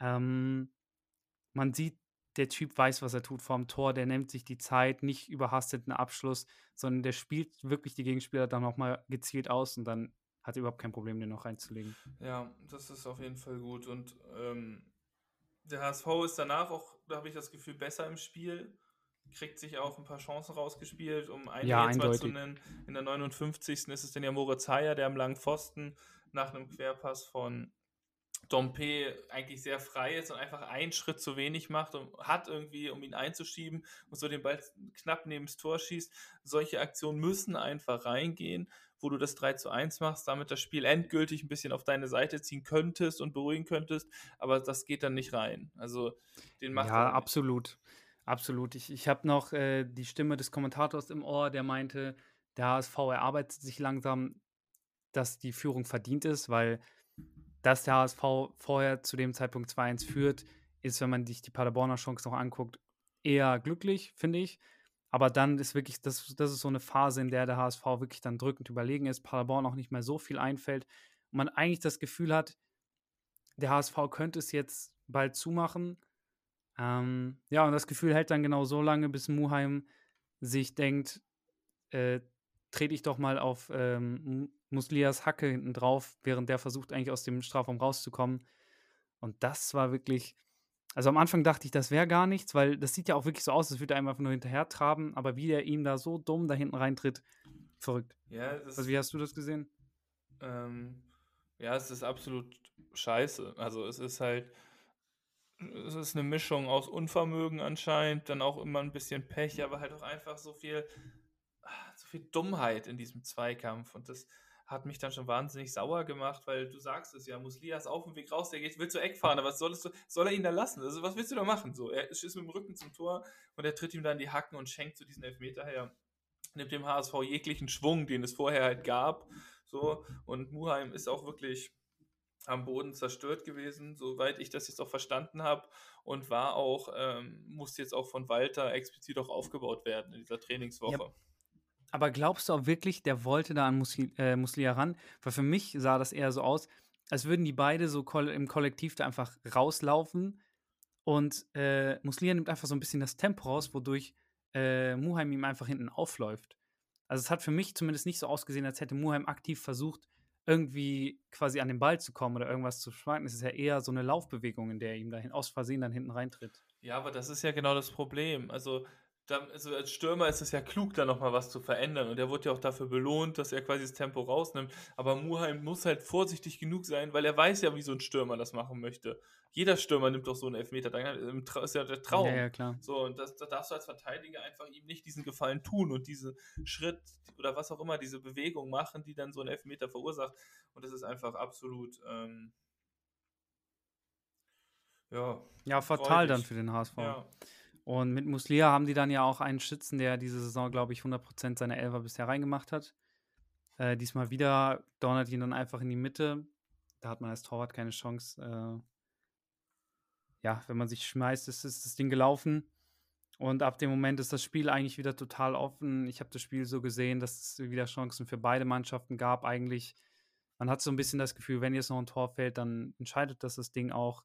Ähm, man sieht, der Typ weiß, was er tut vorm Tor, der nimmt sich die Zeit, nicht überhastet einen Abschluss, sondern der spielt wirklich die Gegenspieler dann nochmal gezielt aus und dann hat er überhaupt kein Problem, den noch reinzulegen. Ja, das ist auf jeden Fall gut. Und ähm, der HSV ist danach auch, da habe ich das Gefühl, besser im Spiel. Kriegt sich auch ein paar Chancen rausgespielt, um einen Ja, jetzt mal zu eindeutig. nennen. In der 59. ist es dann ja Moritz Heyer, der am langen Pfosten nach einem Querpass von Dompe eigentlich sehr frei ist und einfach einen Schritt zu wenig macht und hat irgendwie, um ihn einzuschieben und so den Ball knapp neben das Tor schießt. Solche Aktionen müssen einfach reingehen, wo du das 3 zu 1 machst, damit das Spiel endgültig ein bisschen auf deine Seite ziehen könntest und beruhigen könntest, aber das geht dann nicht rein. Also den macht Ja, er nicht. Absolut. Ich, ich habe noch äh, die Stimme des Kommentators im Ohr, der meinte, der HSV erarbeitet sich langsam, dass die Führung verdient ist, weil dass der HSV vorher zu dem Zeitpunkt 2-1 führt, ist, wenn man sich die Paderborner Chance noch anguckt, eher glücklich, finde ich. Aber dann ist wirklich, das, das ist so eine Phase, in der der HSV wirklich dann drückend überlegen ist, Paderborn auch nicht mehr so viel einfällt und man eigentlich das Gefühl hat, der HSV könnte es jetzt bald zumachen. Ähm, ja, und das Gefühl hält dann genau so lange, bis Muheim sich denkt, äh, trete ich doch mal auf ähm, Muslias Hacke hinten drauf, während der versucht eigentlich aus dem Strafraum rauszukommen. Und das war wirklich, also am Anfang dachte ich, das wäre gar nichts, weil das sieht ja auch wirklich so aus, als würde er einfach nur hinterher traben, aber wie der ihm da so dumm da hinten reintritt, verrückt. Ja, das Also wie hast du das gesehen? Ähm, ja, es ist absolut scheiße. Also es ist halt, es ist eine Mischung aus Unvermögen anscheinend, dann auch immer ein bisschen Pech, aber halt auch einfach so viel, ah, so viel Dummheit in diesem Zweikampf. Und das hat mich dann schon wahnsinnig sauer gemacht, weil du sagst es ja, Muslia ist auf dem Weg raus, der geht, will zur Eckfahne, was sollst du, soll er ihn da lassen? Also was willst du da machen? So, er ist mit dem Rücken zum Tor und er tritt ihm dann die Hacken und schenkt so diesen Elfmeter her. Nimmt dem HSV jeglichen Schwung, den es vorher halt gab. So, und Muheim ist auch wirklich am Boden zerstört gewesen, soweit ich das jetzt auch verstanden habe. Und war auch, ähm, muss jetzt auch von Walter explizit auch aufgebaut werden in dieser Trainingswoche. Aber glaubst du auch wirklich, der wollte da an Musli, äh, Muslia ran? Weil für mich sah das eher so aus, als würden die beide so im Kollektiv da einfach rauslaufen und äh, Muslia nimmt einfach so ein bisschen das Tempo raus, wodurch äh, Muheim ihm einfach hinten aufläuft. Also es hat für mich zumindest nicht so ausgesehen, als hätte Muheim aktiv versucht, irgendwie quasi an den Ball zu kommen oder irgendwas zu schwanken. Es ist ja eher so eine Laufbewegung, in der er ihm dahin aus Versehen dann hinten reintritt. Ja, aber das ist ja genau das Problem. Also dann, also als Stürmer ist es ja klug, da nochmal was zu verändern. Und er wurde ja auch dafür belohnt, dass er quasi das Tempo rausnimmt. Aber Muheim muss halt vorsichtig genug sein, weil er weiß ja, wie so ein Stürmer das machen möchte. Jeder Stürmer nimmt doch so einen Elfmeter. Das ist ja der Traum. Ja, ja, klar. So, und das, da darfst du als Verteidiger einfach ihm nicht diesen Gefallen tun und diesen Schritt oder was auch immer, diese Bewegung machen, die dann so einen Elfmeter verursacht. Und das ist einfach absolut. Ähm, ja. Ja, fatal dann für den HSV. Ja. Und mit Muslia haben die dann ja auch einen Schützen, der diese Saison, glaube ich, 100% seiner Elfer bisher reingemacht hat. Äh, diesmal wieder donnert ihn dann einfach in die Mitte. Da hat man als Torwart keine Chance. Äh, ja, wenn man sich schmeißt, ist, ist das Ding gelaufen. Und ab dem Moment ist das Spiel eigentlich wieder total offen. Ich habe das Spiel so gesehen, dass es wieder Chancen für beide Mannschaften gab. Eigentlich, man hat so ein bisschen das Gefühl, wenn jetzt noch ein Tor fällt, dann entscheidet das das Ding auch.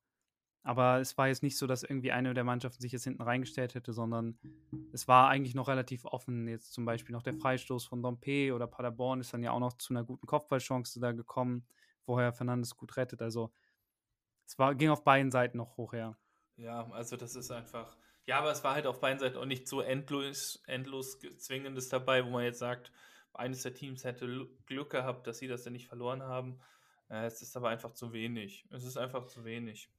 Aber es war jetzt nicht so, dass irgendwie eine der Mannschaften sich jetzt hinten reingestellt hätte, sondern es war eigentlich noch relativ offen. Jetzt zum Beispiel noch der Freistoß von Dompe oder Paderborn ist dann ja auch noch zu einer guten Kopfballchance da gekommen, woher Fernandes gut rettet. Also es war, ging auf beiden Seiten noch hoch her. Ja, also das ist einfach. Ja, aber es war halt auf beiden Seiten auch nicht so endlos, endlos Zwingendes dabei, wo man jetzt sagt, eines der Teams hätte Glück gehabt, dass sie das denn nicht verloren haben. Äh, es ist aber einfach zu wenig. Es ist einfach zu wenig.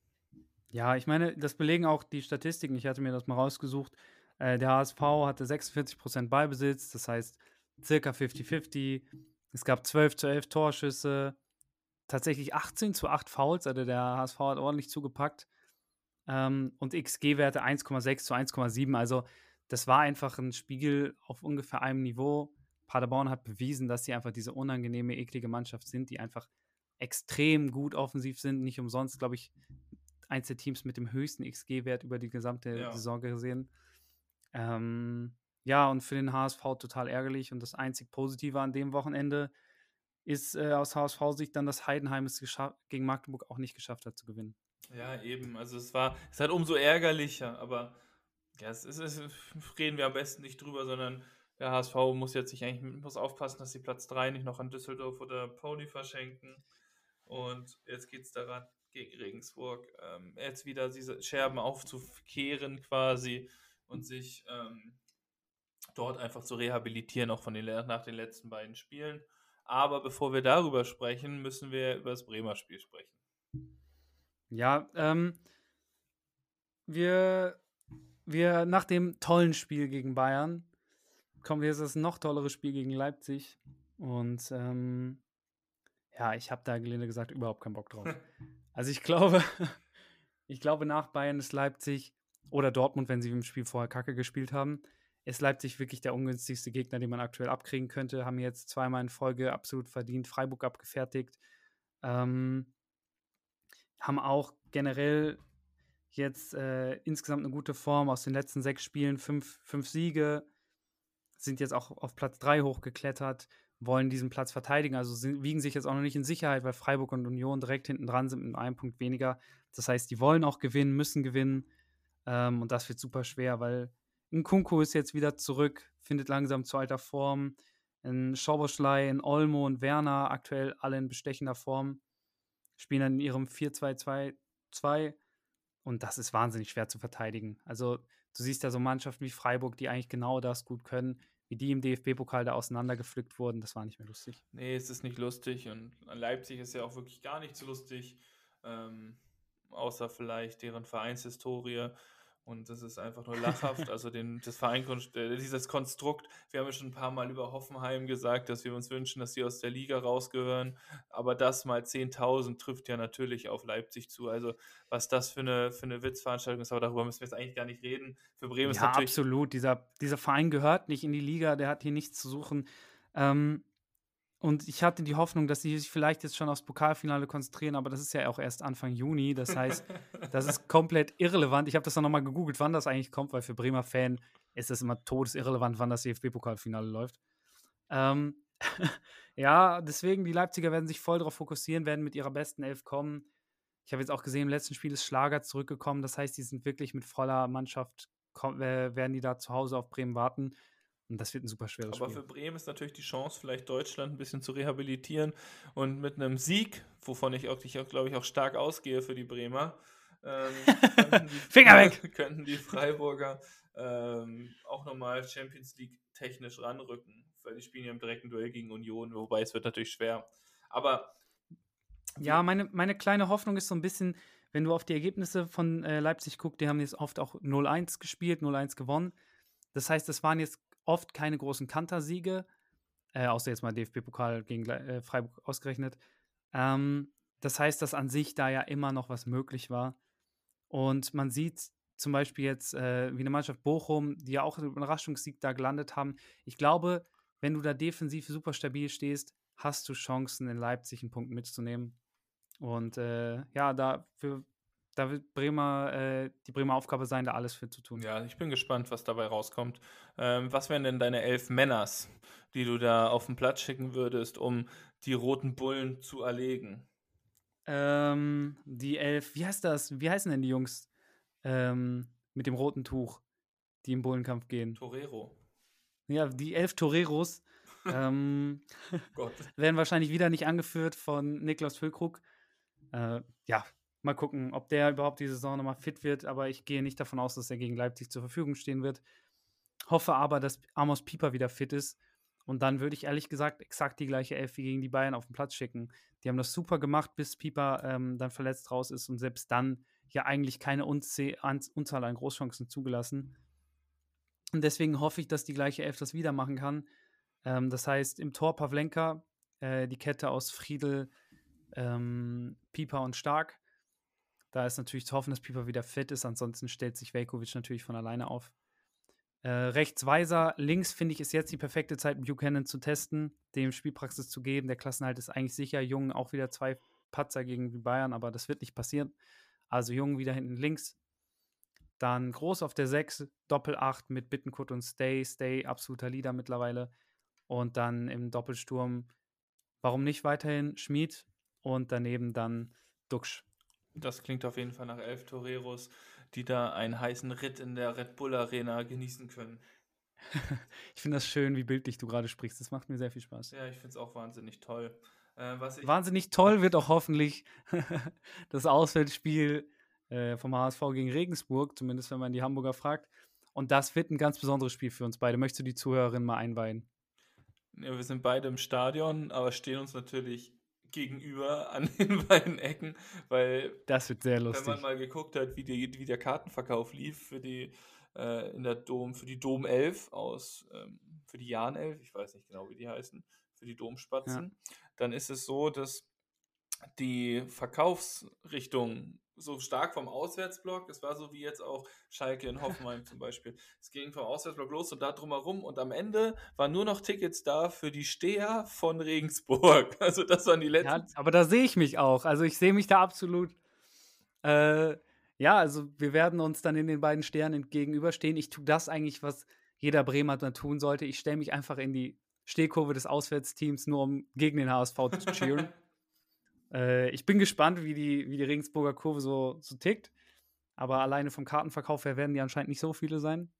Ja, ich meine, das belegen auch die Statistiken. Ich hatte mir das mal rausgesucht. Äh, der HSV hatte 46% Ballbesitz, das heißt circa 50-50. Es gab 12 zu 11 Torschüsse, tatsächlich 18 zu 8 Fouls, also der HSV hat ordentlich zugepackt. Ähm, und XG-Werte 1,6 zu 1,7. Also das war einfach ein Spiegel auf ungefähr einem Niveau. Paderborn hat bewiesen, dass sie einfach diese unangenehme, eklige Mannschaft sind, die einfach extrem gut offensiv sind. Nicht umsonst, glaube ich, eins der Teams mit dem höchsten XG-Wert über die gesamte ja. Saison gesehen. Ähm, ja, und für den HSV total ärgerlich. Und das einzig Positive an dem Wochenende ist äh, aus HSV-Sicht dann, dass Heidenheim es gegen Magdeburg auch nicht geschafft hat zu gewinnen. Ja, eben. Also es war, es hat umso ärgerlicher, aber ja, es ist, es reden wir am besten nicht drüber, sondern der HSV muss jetzt sich eigentlich muss aufpassen, dass sie Platz 3 nicht noch an Düsseldorf oder Pony verschenken. Und jetzt geht es daran, gegen Regensburg, ähm, jetzt wieder diese Scherben aufzukehren quasi und sich ähm, dort einfach zu rehabilitieren, auch von den, nach den letzten beiden Spielen. Aber bevor wir darüber sprechen, müssen wir über das Bremer Spiel sprechen. Ja, ähm, wir, wir nach dem tollen Spiel gegen Bayern kommen wir jetzt das noch tollere Spiel gegen Leipzig. Und ähm, ja, ich habe da gelinde gesagt überhaupt keinen Bock drauf. Also ich glaube, ich glaube nach Bayern ist Leipzig oder Dortmund, wenn sie im Spiel vorher Kacke gespielt haben, ist Leipzig wirklich der ungünstigste Gegner, den man aktuell abkriegen könnte. Haben jetzt zweimal in Folge absolut verdient Freiburg abgefertigt. Ähm, haben auch generell jetzt äh, insgesamt eine gute Form aus den letzten sechs Spielen, fünf, fünf Siege, sind jetzt auch auf Platz drei hochgeklettert, wollen diesen Platz verteidigen. Also wiegen sich jetzt auch noch nicht in Sicherheit, weil Freiburg und Union direkt hinten dran sind mit einem Punkt weniger. Das heißt, die wollen auch gewinnen, müssen gewinnen. Ähm, und das wird super schwer, weil ein Kunku ist jetzt wieder zurück, findet langsam zu alter Form. In Schauberschlei, in Olmo und Werner aktuell alle in bestechender Form. Spielen dann in ihrem 4-2-2-2. Und das ist wahnsinnig schwer zu verteidigen. Also, du siehst ja so Mannschaften wie Freiburg, die eigentlich genau das gut können wie die im DFB-Pokal da auseinandergepflückt wurden, das war nicht mehr lustig. Nee, es ist nicht lustig und Leipzig ist ja auch wirklich gar nicht so lustig, ähm, außer vielleicht deren Vereinshistorie. Und das ist einfach nur lachhaft. Also den, das Verein, äh, dieses Konstrukt, wir haben ja schon ein paar Mal über Hoffenheim gesagt, dass wir uns wünschen, dass sie aus der Liga rausgehören. Aber das mal 10.000 trifft ja natürlich auf Leipzig zu. Also was das für eine, für eine Witzveranstaltung ist, aber darüber müssen wir jetzt eigentlich gar nicht reden. Für Bremen ist ja, natürlich... absolut. Dieser, dieser Verein gehört nicht in die Liga, der hat hier nichts zu suchen. Ähm, und ich hatte die Hoffnung, dass sie sich vielleicht jetzt schon aufs Pokalfinale konzentrieren, aber das ist ja auch erst Anfang Juni. Das heißt, das ist komplett irrelevant. Ich habe das dann nochmal gegoogelt, wann das eigentlich kommt, weil für Bremer Fan ist das immer todesirrelevant, wann das DFB-Pokalfinale läuft. Ähm, ja, deswegen, die Leipziger werden sich voll darauf fokussieren, werden mit ihrer besten Elf kommen. Ich habe jetzt auch gesehen, im letzten Spiel ist Schlager zurückgekommen. Das heißt, die sind wirklich mit voller Mannschaft, äh, werden die da zu Hause auf Bremen warten. Und das wird ein super schweres Aber Spiel. für Bremen ist natürlich die Chance, vielleicht Deutschland ein bisschen zu rehabilitieren und mit einem Sieg, wovon ich auch, ich auch glaube ich, auch stark ausgehe für die Bremer, ähm, die, Finger weg! könnten die Freiburger ähm, auch nochmal Champions League technisch ranrücken, weil die spielen ja im direkten Duell gegen Union, wobei es wird natürlich schwer. Aber ja, meine, meine kleine Hoffnung ist so ein bisschen, wenn du auf die Ergebnisse von äh, Leipzig guckst, die haben jetzt oft auch 0-1 gespielt, 0-1 gewonnen. Das heißt, es waren jetzt oft keine großen Kantersiege, äh, außer jetzt mal DFB-Pokal gegen äh, Freiburg ausgerechnet. Ähm, das heißt, dass an sich da ja immer noch was möglich war. Und man sieht zum Beispiel jetzt äh, wie eine Mannschaft Bochum, die ja auch einen Überraschungssieg da gelandet haben. Ich glaube, wenn du da defensiv super stabil stehst, hast du Chancen, in Leipzig einen Punkt mitzunehmen. Und äh, ja, dafür, da wird Bremer, äh, die Bremer Aufgabe sein, da alles für zu tun. Ja, ich bin gespannt, was dabei rauskommt. Ähm, was wären denn deine elf Männers, die du da auf den Platz schicken würdest, um die roten Bullen zu erlegen? Ähm, die elf, wie heißt das? Wie heißen denn die Jungs ähm, mit dem roten Tuch, die im Bullenkampf gehen? Torero. Ja, die elf Toreros ähm, werden wahrscheinlich wieder nicht angeführt von Niklas Füllkrug. Äh, ja, mal gucken, ob der überhaupt die Saison nochmal fit wird, aber ich gehe nicht davon aus, dass er gegen Leipzig zur Verfügung stehen wird. Hoffe aber, dass Amos Pieper wieder fit ist. Und dann würde ich ehrlich gesagt exakt die gleiche Elf wie gegen die Bayern auf den Platz schicken. Die haben das super gemacht, bis Pieper ähm, dann verletzt raus ist und selbst dann ja eigentlich keine Unzahl an Großchancen zugelassen. Und deswegen hoffe ich, dass die gleiche Elf das wieder machen kann. Ähm, das heißt, im Tor Pavlenka, äh, die Kette aus Friedel, ähm, Pieper und Stark. Da ist natürlich zu hoffen, dass Pieper wieder fit ist. Ansonsten stellt sich Velkovic natürlich von alleine auf. Äh, rechts Weiser, links finde ich, ist jetzt die perfekte Zeit, Buchanan zu testen, dem Spielpraxis zu geben. Der Klassenhalt ist eigentlich sicher. Jung auch wieder zwei Patzer gegen die Bayern, aber das wird nicht passieren. Also Jung wieder hinten links. Dann Groß auf der 6, Doppel 8 mit Bittenkurt und Stay. Stay, absoluter Leader mittlerweile. Und dann im Doppelsturm, warum nicht weiterhin Schmid und daneben dann Duxch. Das klingt auf jeden Fall nach elf Toreros, die da einen heißen Ritt in der Red Bull Arena genießen können. ich finde das schön, wie bildlich du gerade sprichst. Das macht mir sehr viel Spaß. Ja, ich finde es auch wahnsinnig toll. Äh, wahnsinnig toll wird auch hoffentlich das Auswärtsspiel äh, vom HSV gegen Regensburg, zumindest wenn man die Hamburger fragt. Und das wird ein ganz besonderes Spiel für uns beide. Möchtest du die Zuhörerin mal einweihen? Ja, wir sind beide im Stadion, aber stehen uns natürlich gegenüber an den beiden Ecken, weil das wird sehr lustig. Wenn man mal geguckt hat, wie, die, wie der Kartenverkauf lief für die äh, in der Dom für die Dom 11 aus ähm, für die Jan 11, ich weiß nicht genau, wie die heißen, für die Domspatzen, ja. dann ist es so, dass die Verkaufsrichtung so stark vom Auswärtsblock. Es war so wie jetzt auch Schalke in Hoffenheim zum Beispiel. Es ging vom Auswärtsblock los und da drumherum und am Ende waren nur noch Tickets da für die Steher von Regensburg. Also das waren die letzten. Ja, aber da sehe ich mich auch. Also ich sehe mich da absolut. Äh, ja, also wir werden uns dann in den beiden Sternen gegenüberstehen. Ich tue das eigentlich, was jeder Bremer dann tun sollte. Ich stelle mich einfach in die Stehkurve des Auswärtsteams, nur um gegen den HSV zu cheeren. Äh, ich bin gespannt, wie die, wie die Regensburger Kurve so, so tickt. Aber alleine vom Kartenverkauf her werden die anscheinend nicht so viele sein.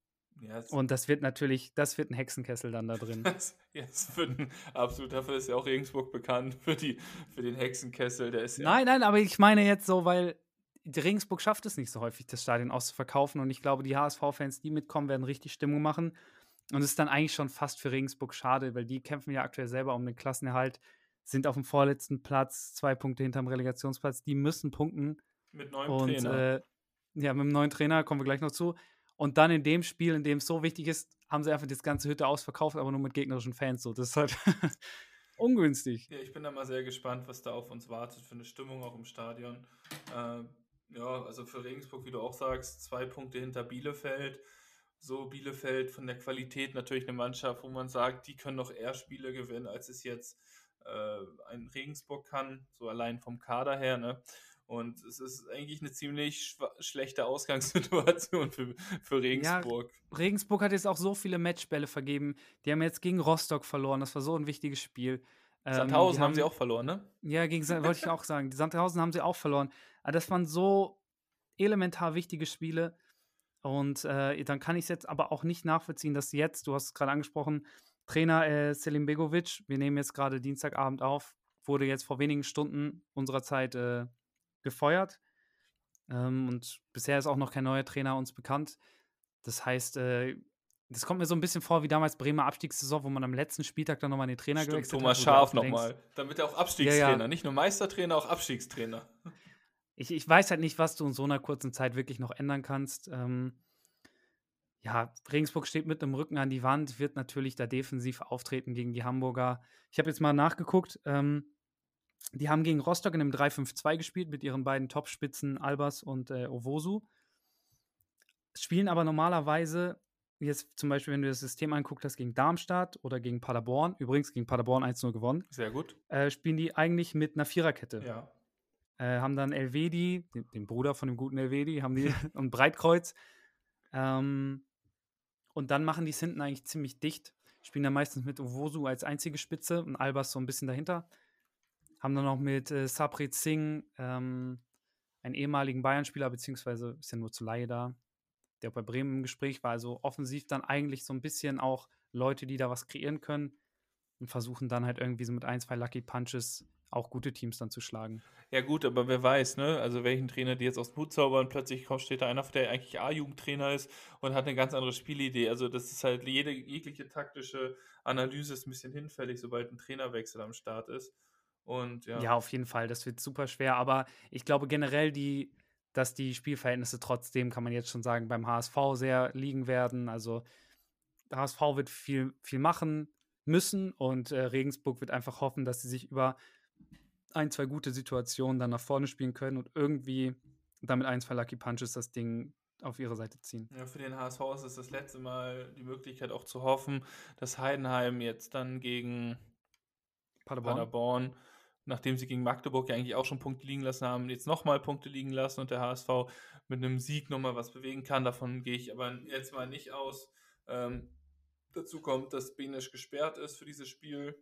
Ja, und das wird natürlich, das wird ein Hexenkessel dann da drin. Jetzt wird ein, absolut, dafür ist ja auch Regensburg bekannt, für, die, für den Hexenkessel. Der ist ja nein, nein, aber ich meine jetzt so, weil die Regensburg schafft es nicht so häufig, das Stadion auszuverkaufen. Und ich glaube, die HSV-Fans, die mitkommen, werden richtig Stimmung machen. Und es ist dann eigentlich schon fast für Regensburg schade, weil die kämpfen ja aktuell selber um den Klassenerhalt sind auf dem vorletzten Platz, zwei Punkte hinterm Relegationsplatz. Die müssen punkten. Mit neuem und, Trainer. Äh, ja, mit dem neuen Trainer kommen wir gleich noch zu. Und dann in dem Spiel, in dem es so wichtig ist, haben sie einfach das ganze Hütte ausverkauft, aber nur mit gegnerischen Fans. So, das ist halt ungünstig. Ja, ich bin da mal sehr gespannt, was da auf uns wartet für eine Stimmung auch im Stadion. Äh, ja, also für Regensburg, wie du auch sagst, zwei Punkte hinter Bielefeld. So Bielefeld von der Qualität natürlich eine Mannschaft, wo man sagt, die können noch eher Spiele gewinnen, als es jetzt ein Regensburg kann, so allein vom Kader her. Ne? Und es ist eigentlich eine ziemlich schlechte Ausgangssituation für, für Regensburg. Ja, Regensburg hat jetzt auch so viele Matchbälle vergeben. Die haben jetzt gegen Rostock verloren. Das war so ein wichtiges Spiel. Ähm, Sandhausen ähm, haben, haben, sie auch verloren, ne? Ja, gegen wollte ich auch sagen. Die Sandhausen haben sie auch verloren. Aber das waren so elementar wichtige Spiele. Und äh, dann kann ich es jetzt aber auch nicht nachvollziehen, dass jetzt, du hast es gerade angesprochen, Trainer äh, Selim Begovic, wir nehmen jetzt gerade Dienstagabend auf, wurde jetzt vor wenigen Stunden unserer Zeit äh, gefeuert. Ähm, und bisher ist auch noch kein neuer Trainer uns bekannt. Das heißt, äh, das kommt mir so ein bisschen vor wie damals Bremer Abstiegssaison, wo man am letzten Spieltag dann nochmal den Trainer Stimmt, gewechselt Thomas hat. Schaf nochmal. Damit er auch Abstiegstrainer, Ja, ja. nicht nur Meistertrainer, auch Abstiegstrainer. Ich, ich weiß halt nicht, was du in so einer kurzen Zeit wirklich noch ändern kannst. Ähm, ja, Regensburg steht mit dem Rücken an die Wand, wird natürlich da defensiv auftreten gegen die Hamburger. Ich habe jetzt mal nachgeguckt. Ähm, die haben gegen Rostock in einem 3-5-2 gespielt mit ihren beiden Topspitzen Albers und äh, Owosu. Spielen aber normalerweise, jetzt zum Beispiel, wenn du das System anguckt hast, gegen Darmstadt oder gegen Paderborn, übrigens gegen Paderborn 1-0 gewonnen, Sehr gut. äh, spielen die eigentlich mit einer Viererkette. Ja. Äh, haben dann Elvedi, den, den Bruder von dem guten Elvedi, haben die und Breitkreuz. Ähm, und dann machen die es hinten eigentlich ziemlich dicht. Spielen dann meistens mit Owosu als einzige Spitze und Albers so ein bisschen dahinter. Haben dann noch mit äh, Saprit Singh, ähm, einen ehemaligen Bayern-Spieler, beziehungsweise ist ja nur zu Laie da, der auch bei Bremen im Gespräch war. Also offensiv dann eigentlich so ein bisschen auch Leute, die da was kreieren können und versuchen dann halt irgendwie so mit ein, zwei Lucky Punches auch gute Teams dann zu schlagen. Ja, gut, aber wer weiß, ne? Also, welchen Trainer die jetzt aus dem Hut zaubern, plötzlich kommt, steht da einer, der eigentlich A-Jugendtrainer ist und hat eine ganz andere Spielidee. Also, das ist halt jede, jegliche taktische Analyse ist ein bisschen hinfällig, sobald ein Trainerwechsel am Start ist. Und ja. Ja, auf jeden Fall. Das wird super schwer. Aber ich glaube generell, die, dass die Spielverhältnisse trotzdem, kann man jetzt schon sagen, beim HSV sehr liegen werden. Also der HSV wird viel, viel machen müssen und äh, Regensburg wird einfach hoffen, dass sie sich über ein, zwei gute Situationen dann nach vorne spielen können und irgendwie damit ein, zwei Lucky Punches das Ding auf ihre Seite ziehen. Ja, für den HSV ist es das letzte Mal die Möglichkeit auch zu hoffen, dass Heidenheim jetzt dann gegen Paderborn. Paderborn, nachdem sie gegen Magdeburg ja eigentlich auch schon Punkte liegen lassen haben, jetzt nochmal Punkte liegen lassen und der HSV mit einem Sieg nochmal was bewegen kann. Davon gehe ich aber jetzt mal nicht aus. Ähm, dazu kommt, dass Benisch gesperrt ist für dieses Spiel.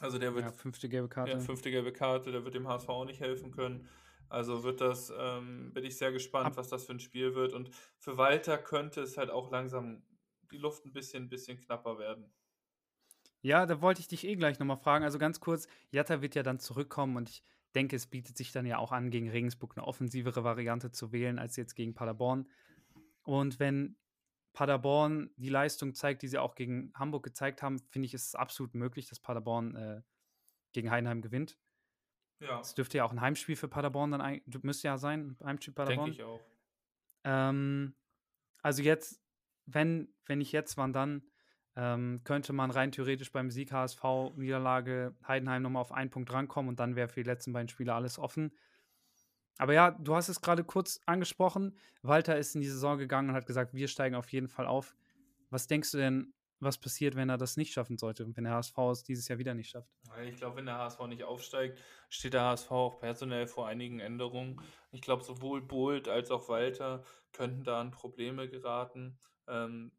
Also der wird Ja, fünfte gelbe Karte. ja, fünfte gelbe Karte, der wird dem HSV auch nicht helfen können. Also wird das, ähm, bin ich sehr gespannt, was das für ein Spiel wird. Und für Walter könnte es halt auch langsam die Luft ein bisschen, bisschen knapper werden. Ja, da wollte ich dich eh gleich nochmal fragen. Also ganz kurz, Jatta wird ja dann zurückkommen und ich denke, es bietet sich dann ja auch an, gegen Regensburg eine offensivere Variante zu wählen als jetzt gegen Paderborn. Und wenn Paderborn die Leistung zeigt, die sie auch gegen Hamburg gezeigt haben, finde ich, ist es absolut möglich, dass Paderborn äh, gegen Heidenheim gewinnt. Ja, Es dürfte ja auch ein Heimspiel für Paderborn dann ein, müsste ja sein, ein Heimspiel Paderborn. denke ich auch. Ähm, also jetzt, wenn, wenn nicht jetzt, wann dann, ähm, könnte man rein theoretisch beim Sieg HSV Niederlage Heidenheim nochmal auf einen Punkt rankommen und dann wäre für die letzten beiden Spiele alles offen. Aber ja, du hast es gerade kurz angesprochen. Walter ist in die Saison gegangen und hat gesagt, wir steigen auf jeden Fall auf. Was denkst du denn, was passiert, wenn er das nicht schaffen sollte, wenn der HSV es dieses Jahr wieder nicht schafft? Ich glaube, wenn der HSV nicht aufsteigt, steht der HSV auch personell vor einigen Änderungen. Ich glaube, sowohl Bolt als auch Walter könnten da in Probleme geraten. Ähm,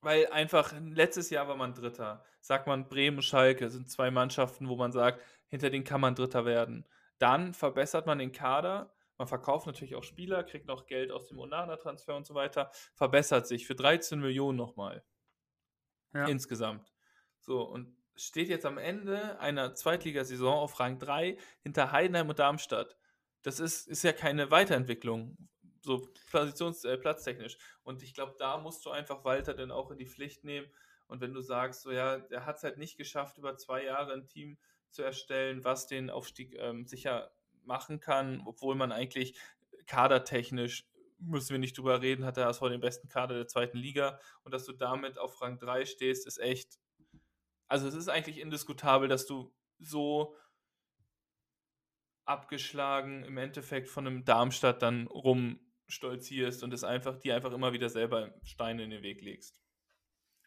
weil einfach letztes Jahr war man Dritter. Sagt man Bremen, Schalke sind zwei Mannschaften, wo man sagt, hinter denen kann man Dritter werden. Dann verbessert man den Kader. Man verkauft natürlich auch Spieler, kriegt noch Geld aus dem Onana-Transfer und so weiter. Verbessert sich für 13 Millionen nochmal Ja. insgesamt. So, und steht jetzt am Ende einer Zweitligasaison auf Rang 3 hinter Heidenheim und Darmstadt. Das ist, ist ja keine Weiterentwicklung, so positions-, äh, platztechnisch. Und ich glaube, da musst du einfach Walter dann auch in die Pflicht nehmen. Und wenn du sagst, so ja, der hat es halt nicht geschafft, über zwei Jahre ein Team zu erstellen, was den Aufstieg ähm, sicher machen kann, obwohl man eigentlich kadertechnisch, müssen wir nicht drüber reden, hat der HSV den besten Kader der zweiten Liga und dass du damit auf Rang 3 stehst, ist echt, also es ist eigentlich indiskutabel, dass du so abgeschlagen im Endeffekt von einem Darmstadt dann rumstolzierst und es einfach, die einfach immer wieder selber Steine in den Weg legst.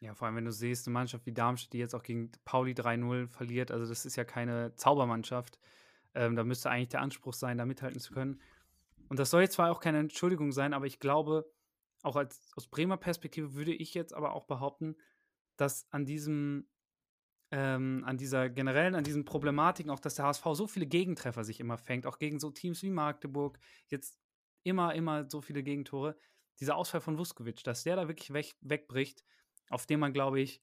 Ja, vor allem, wenn du siehst, eine Mannschaft wie Darmstadt, die jetzt auch gegen Pauli 3-0 verliert, also das ist ja keine Zaubermannschaft. Ähm, da müsste eigentlich der Anspruch sein, da mithalten zu können. Und das soll jetzt zwar auch keine Entschuldigung sein, aber ich glaube, auch als, aus Bremer Perspektive würde ich jetzt aber auch behaupten, dass an diesem, ähm, an dieser generellen, an diesen Problematiken, auch dass der HSV so viele Gegentreffer sich immer fängt, auch gegen so Teams wie Magdeburg, jetzt immer, immer so viele Gegentore, dieser Ausfall von Vuskovic, dass der da wirklich weg, wegbricht, auf den man, glaube ich,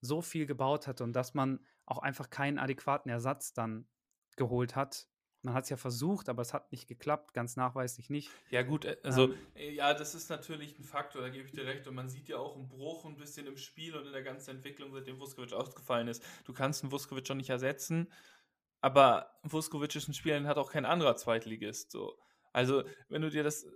so viel gebaut hatte und dass man auch einfach keinen adäquaten Ersatz dann geholt hat, Man hat es ja versucht, aber es hat nicht geklappt, ganz nachweislich nicht. Ja, gut, äh, also, ähm, äh, ja, das ist natürlich ein Faktor, da gebe ich dir recht. Und man sieht ja auch einen Bruch ein bisschen im Spiel und in der ganzen Entwicklung, seitdem Vuskovic ausgefallen ist. Du kannst einen Vuskovic schon nicht ersetzen, aber Vuskovic ist ein Spieler, den hat auch kein anderer Zweitligist. So. Also, wenn du dir das.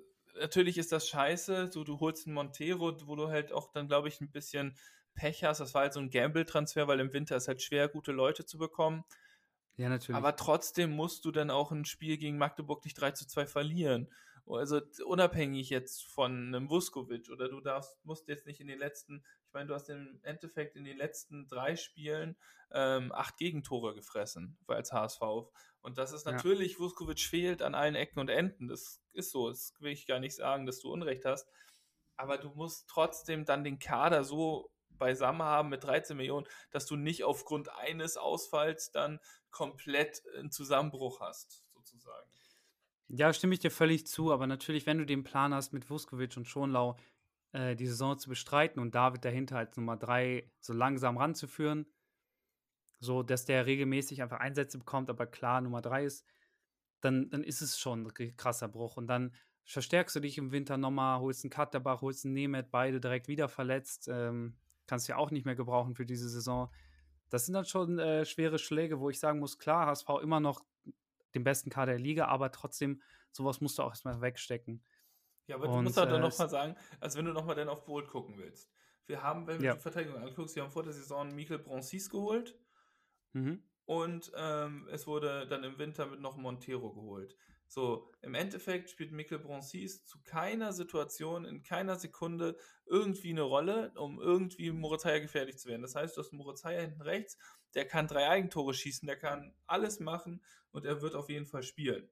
Natürlich ist das scheiße, so du holst einen Montero, wo du halt auch dann, glaube ich, ein bisschen Pech hast. Das war halt so ein Gamble-Transfer, weil im Winter ist halt schwer, gute Leute zu bekommen. Ja, natürlich. Aber trotzdem musst du dann auch ein Spiel gegen Magdeburg nicht 3 zu 2 verlieren. Also unabhängig jetzt von einem Vuskovic oder du darfst, musst jetzt nicht in den letzten, ich meine, du hast im Endeffekt in den letzten drei Spielen ähm, acht Gegentore gefressen, als HSV. Und das ist natürlich, ja. Vuskovic fehlt an allen Ecken und Enden. Das ist so, das will ich gar nicht sagen, dass du Unrecht hast. Aber du musst trotzdem dann den Kader so beisammen haben mit 13 Millionen, dass du nicht aufgrund eines Ausfalls dann komplett einen Zusammenbruch hast, sozusagen. Ja, stimme ich dir völlig zu, aber natürlich, wenn du den Plan hast, mit Vuskovic und Schonlau äh, die Saison zu bestreiten und David dahinter als Nummer 3 so langsam ranzuführen, so dass der regelmäßig einfach Einsätze bekommt, aber klar Nummer 3 ist, dann, dann ist es schon ein krasser Bruch. Und dann verstärkst du dich im Winter nochmal, holst einen Katterbach, holst einen Nemeth, beide direkt wieder verletzt. Ähm, kannst du ja auch nicht mehr gebrauchen für diese Saison. Das sind dann schon äh, schwere Schläge, wo ich sagen muss, klar, HSV immer noch den besten Kader der Liga, aber trotzdem, sowas musst du auch erstmal wegstecken. Ja, aber Und, du musst halt äh, dann nochmal sagen, als wenn du nochmal dann auf Bolt gucken willst. Wir haben, wenn du ja. die Verteidigung anguckst, wir haben vor der Saison Michael Broncis geholt. Mhm. Und ähm, es wurde dann im Winter mit noch Montero geholt. So, im Endeffekt spielt Mikkel Broncis zu keiner Situation, in keiner Sekunde irgendwie eine Rolle, um irgendwie Moritz gefährlich zu werden. Das heißt, du hast Moritz hinten rechts, der kann drei Eigentore schießen, der kann alles machen und er wird auf jeden Fall spielen.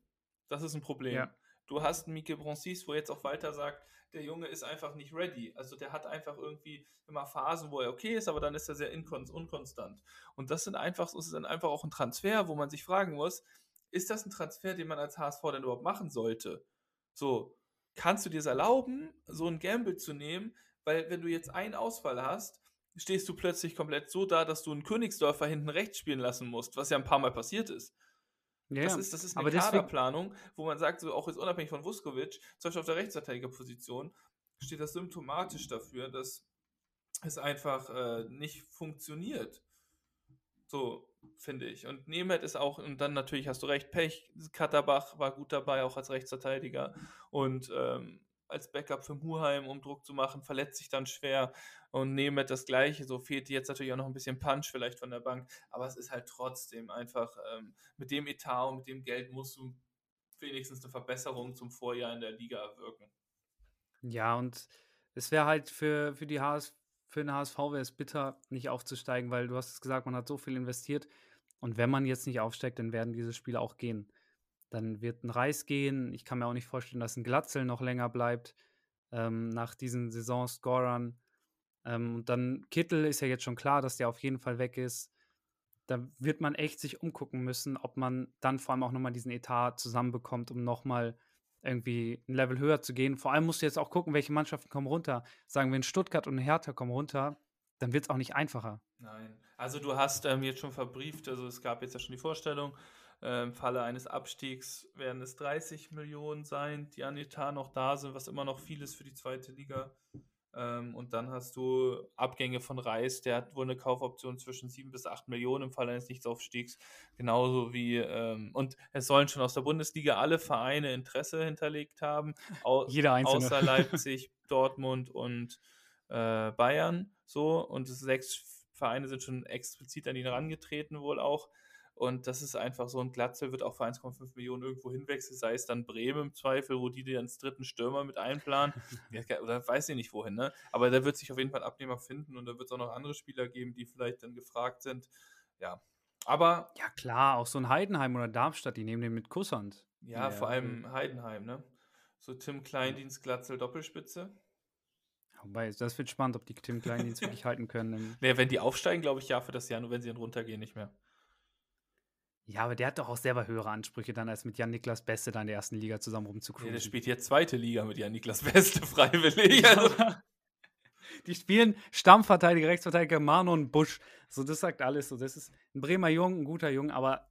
Das ist ein Problem. Ja. Du hast Mikkel Broncis, wo jetzt auch Walter sagt, der Junge ist einfach nicht ready. Also der hat einfach irgendwie immer Phasen, wo er okay ist, aber dann ist er sehr unkonstant. Und das sind einfach, das ist dann einfach auch ein Transfer, wo man sich fragen muss, ist das ein Transfer, den man als HSV denn überhaupt machen sollte? So, kannst du dir es erlauben, so ein Gamble zu nehmen? Weil wenn du jetzt einen Ausfall hast, stehst du plötzlich komplett so da, dass du einen Königsdörfer hinten rechts spielen lassen musst, was ja ein paar Mal passiert ist. Ja, das, ist, das ist eine Kaderplanung, wo man sagt, so auch jetzt unabhängig von Vuskovic, zum Beispiel auf der Rechtsverteidigerposition, steht das symptomatisch dafür, dass es einfach äh, nicht funktioniert. So, finde ich. Und Nemeth ist auch, und dann natürlich hast du recht, Pech, Katterbach war gut dabei, auch als Rechtsverteidiger. Und ähm, als Backup für Muheim, um Druck zu machen, verletzt sich dann schwer. Und Nemeth das gleiche, so fehlt jetzt natürlich auch noch ein bisschen Punch vielleicht von der Bank. Aber es ist halt trotzdem einfach, ähm, mit dem Etat und mit dem Geld musst du wenigstens eine Verbesserung zum Vorjahr in der Liga erwirken. Ja, und es wäre halt für, für die HS, für den HSV wäre es bitter, nicht aufzusteigen, weil du hast es gesagt, man hat so viel investiert. Und wenn man jetzt nicht aufsteigt, dann werden diese Spiele auch gehen. Dann wird ein Reis gehen. Ich kann mir auch nicht vorstellen, dass ein Glatzel noch länger bleibt ähm, nach diesen Saison-Scorern. Ähm, und dann Kittel ist ja jetzt schon klar, dass der auf jeden Fall weg ist. Da wird man echt sich umgucken müssen, ob man dann vor allem auch nochmal diesen Etat zusammenbekommt, um nochmal irgendwie ein Level höher zu gehen. Vor allem musst du jetzt auch gucken, welche Mannschaften kommen runter. Sagen wir in Stuttgart und Hertha kommen runter, dann wird es auch nicht einfacher. Nein. Also du hast ähm, jetzt schon verbrieft, also es gab jetzt ja schon die Vorstellung, im Falle eines Abstiegs werden es 30 Millionen sein, die an Etat noch da sind, was immer noch viel ist für die zweite Liga. Ähm, und dann hast du Abgänge von Reis, der hat wohl eine Kaufoption zwischen 7 bis 8 Millionen im Fall eines Nichtsaufstiegs. Genauso wie, ähm, und es sollen schon aus der Bundesliga alle Vereine Interesse hinterlegt haben. Au Jeder einzelne. Außer Leipzig, Dortmund und äh, Bayern. So, und sechs Vereine sind schon explizit an ihn herangetreten, wohl auch. Und das ist einfach so, ein Glatzel wird auch für 1,5 Millionen irgendwo hinwechseln, sei es dann Bremen im Zweifel, wo die den dritten Stürmer mit einplanen. oder weiß ich nicht wohin, ne? Aber da wird sich auf jeden Fall ein Abnehmer finden und da wird es auch noch andere Spieler geben, die vielleicht dann gefragt sind. Ja. Aber. Ja, klar, auch so ein Heidenheim oder Darmstadt, die nehmen den mit Kusshand. Ja, ja, vor allem Heidenheim, ne? So Tim Kleindienst, Glatzel, Doppelspitze. Wobei, das wird spannend, ob die Tim Kleindienst wirklich halten können. Naja, wenn die aufsteigen, glaube ich, ja für das Jahr, nur wenn sie dann runtergehen, nicht mehr. Ja, aber der hat doch auch selber höhere Ansprüche dann, als mit Jan-Niklas Beste da in der ersten Liga zusammen rumzukommen. Nee, der spielt jetzt zweite Liga mit Jan-Niklas Beste freiwillig. Also. Die spielen Stammverteidiger, Rechtsverteidiger Manon Busch. So, das sagt alles. So, das ist ein Bremer Jung, ein guter Jung, aber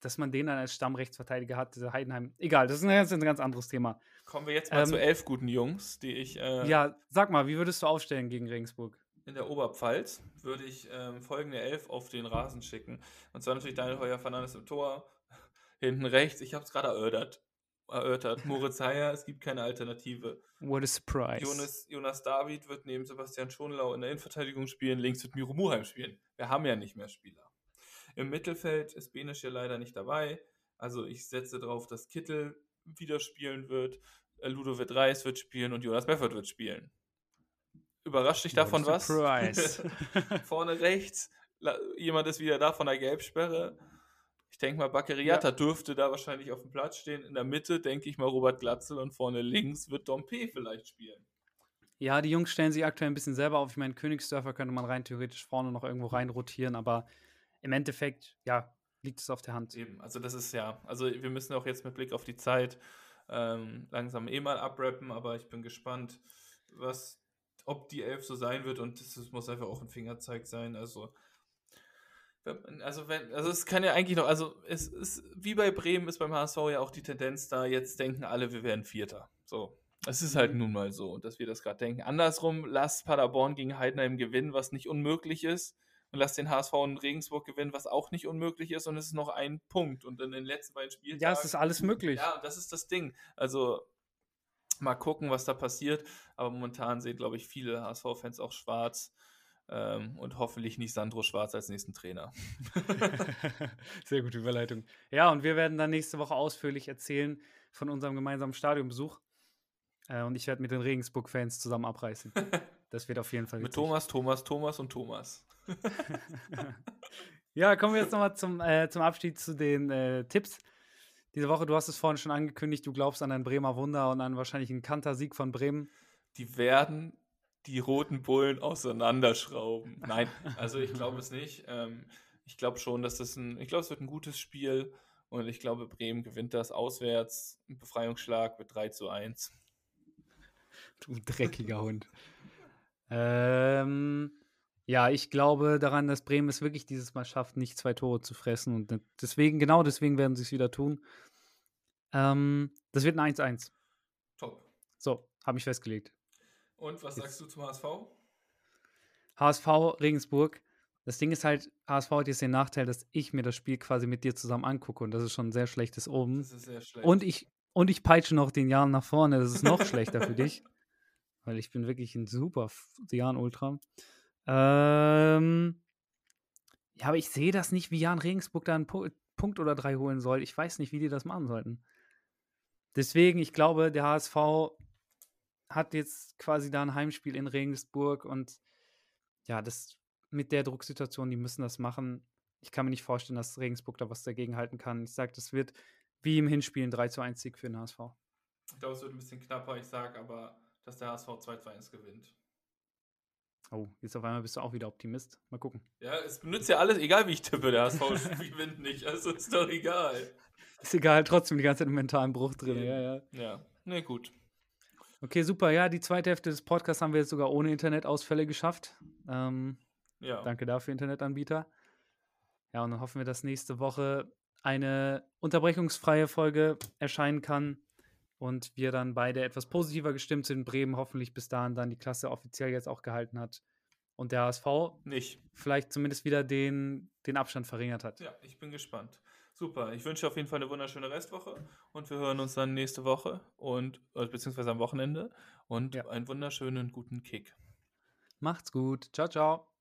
dass man den dann als Stammrechtsverteidiger hat, dieser Heidenheim. Egal, das ist ein ganz, ein ganz anderes Thema. Kommen wir jetzt mal Ähm, zu elf guten Jungs, die ich äh, Ja, sag mal, wie würdest du aufstellen gegen Regensburg? In der Oberpfalz würde ich ähm, folgende elf auf den Rasen schicken. Und zwar natürlich Daniel Heuer Fernandes im Tor. Hinten rechts, ich habe es gerade erörtert. erörtert. Moritz Heyer, es gibt keine Alternative. What a surprise. Jonas, Jonas David wird neben Sebastian Schonlau in der Innenverteidigung spielen, links wird Miro Muheim spielen. Wir haben ja nicht mehr Spieler. Im Mittelfeld ist Benisch ja leider nicht dabei. Also ich setze darauf, dass Kittel wieder spielen wird, äh, Ludovic Reis wird spielen und Jonas Meffert wird spielen. Überrascht dich davon was? Surprise. Vorne rechts, jemand ist wieder da von der Gelbsperre. Ich denke mal, Baccariata dürfte da wahrscheinlich auf dem Platz stehen. In der Mitte denke ich mal Robert Glatzel und vorne links wird Dompe vielleicht spielen. ja, die Jungs stellen sich aktuell ein bisschen selber auf. Ich meine, Königsdörfer könnte man rein theoretisch vorne noch irgendwo rein rotieren, aber im Endeffekt, ja, liegt es auf der Hand. Eben, also das ist ja, also wir müssen auch jetzt mit Blick auf die Zeit ähm, langsam eh mal abrappen, aber ich bin gespannt, was, ob die Elf so sein wird und das, das muss einfach auch ein Fingerzeig sein. Also, wenn also wenn, also es kann ja eigentlich noch, also es ist wie bei Bremen ist beim HSV ja auch die Tendenz da, jetzt denken alle, wir wären Vierter. So. Es ist halt nun mal so, dass wir das gerade denken. Andersrum, lasst Paderborn gegen Heidenheim gewinnen, was nicht unmöglich ist und lasst den HSV in Regensburg gewinnen, was auch nicht unmöglich ist und es ist noch ein Punkt und in den letzten beiden Spieltagen. Ja, es ist alles möglich. Ja, und das ist das Ding. Also mal gucken, was da passiert, aber momentan sehen, glaube ich, viele HSV-Fans auch schwarz ähm, und hoffentlich nicht Sandro Schwarz als nächsten Trainer. Sehr gute Überleitung. Ja, und wir werden dann nächste Woche ausführlich erzählen von unserem gemeinsamen Stadionbesuch. Äh, und ich werde mit den Regensburg-Fans zusammen abreißen. Das wird auf jeden Fall Mit witzig. Thomas, Thomas, Thomas und Thomas. Ja, kommen wir jetzt nochmal zum, äh, zum Abschied zu den äh, Tipps. Diese Woche, du hast es vorhin schon angekündigt, du glaubst an ein Bremer Wunder und an wahrscheinlich einen Kantersieg von Bremen. Die werden die roten Bullen auseinanderschrauben. Nein, also ich glaube es nicht. Ähm, ich glaube schon, dass das ein, ich glaube, es wird ein gutes Spiel und ich glaube, Bremen gewinnt das auswärts. Ein Befreiungsschlag mit 3 zu 1. Du dreckiger Hund. Ähm, ja, ich glaube daran, dass Bremen es wirklich dieses Mal schafft, nicht zwei Tore zu fressen. Und deswegen, genau deswegen werden sie es wieder tun. Ähm, das wird ein 1-1. Top. So, habe ich festgelegt. Und was sagst du zum HSV? HSV Regensburg. Das Ding ist halt, HSV hat jetzt den Nachteil, dass ich mir das Spiel quasi mit dir zusammen angucke und das ist schon ein sehr schlechtes Oben. Das ist sehr schlecht. Und ich, und ich peitsche noch den Jan nach vorne. Das ist noch schlechter für dich. Weil ich bin wirklich ein super F- Jan-Ultra. Ähm, ja, aber ich sehe das nicht, wie Jan Regensburg da einen Pu Punkt oder drei holen soll. Ich weiß nicht, wie die das machen sollten. Deswegen, ich glaube, der HSV hat jetzt quasi da ein Heimspiel in Regensburg und ja, das mit der Drucksituation, die müssen das machen. Ich kann mir nicht vorstellen, dass Regensburg da was dagegen halten kann. Ich sage, das wird wie im Hinspiel ein 3 zu 1 Sieg für den HSV. Ich glaube, es wird ein bisschen knapper. Ich sage aber, dass der HSV 2 zu 1 gewinnt. Oh, jetzt auf einmal bist du auch wieder Optimist. Mal gucken. Ja, es benutzt ja alles, egal wie ich tippe, der HSV gewinnt nicht. Also ist doch egal. Ist egal, trotzdem die ganze Zeit im mentalen Bruch drin. Ja, ja. Ja, ne, gut. Okay, super. Ja, die zweite Hälfte des Podcasts haben wir jetzt sogar ohne Internetausfälle geschafft. Ähm, Ja. Danke dafür, Internetanbieter. Ja, und dann hoffen wir, dass nächste Woche eine unterbrechungsfreie Folge erscheinen kann und wir dann beide etwas positiver gestimmt sind. Bremen hoffentlich bis dahin dann die Klasse offiziell jetzt auch gehalten hat und der HSV Nicht. vielleicht zumindest wieder den, den Abstand verringert hat. Ja, ich bin gespannt. Super. Ich wünsche auf jeden Fall eine wunderschöne Restwoche und wir hören uns dann nächste Woche und äh, beziehungsweise am Wochenende und Ja. einen wunderschönen guten Kick. Macht's gut. Ciao, ciao.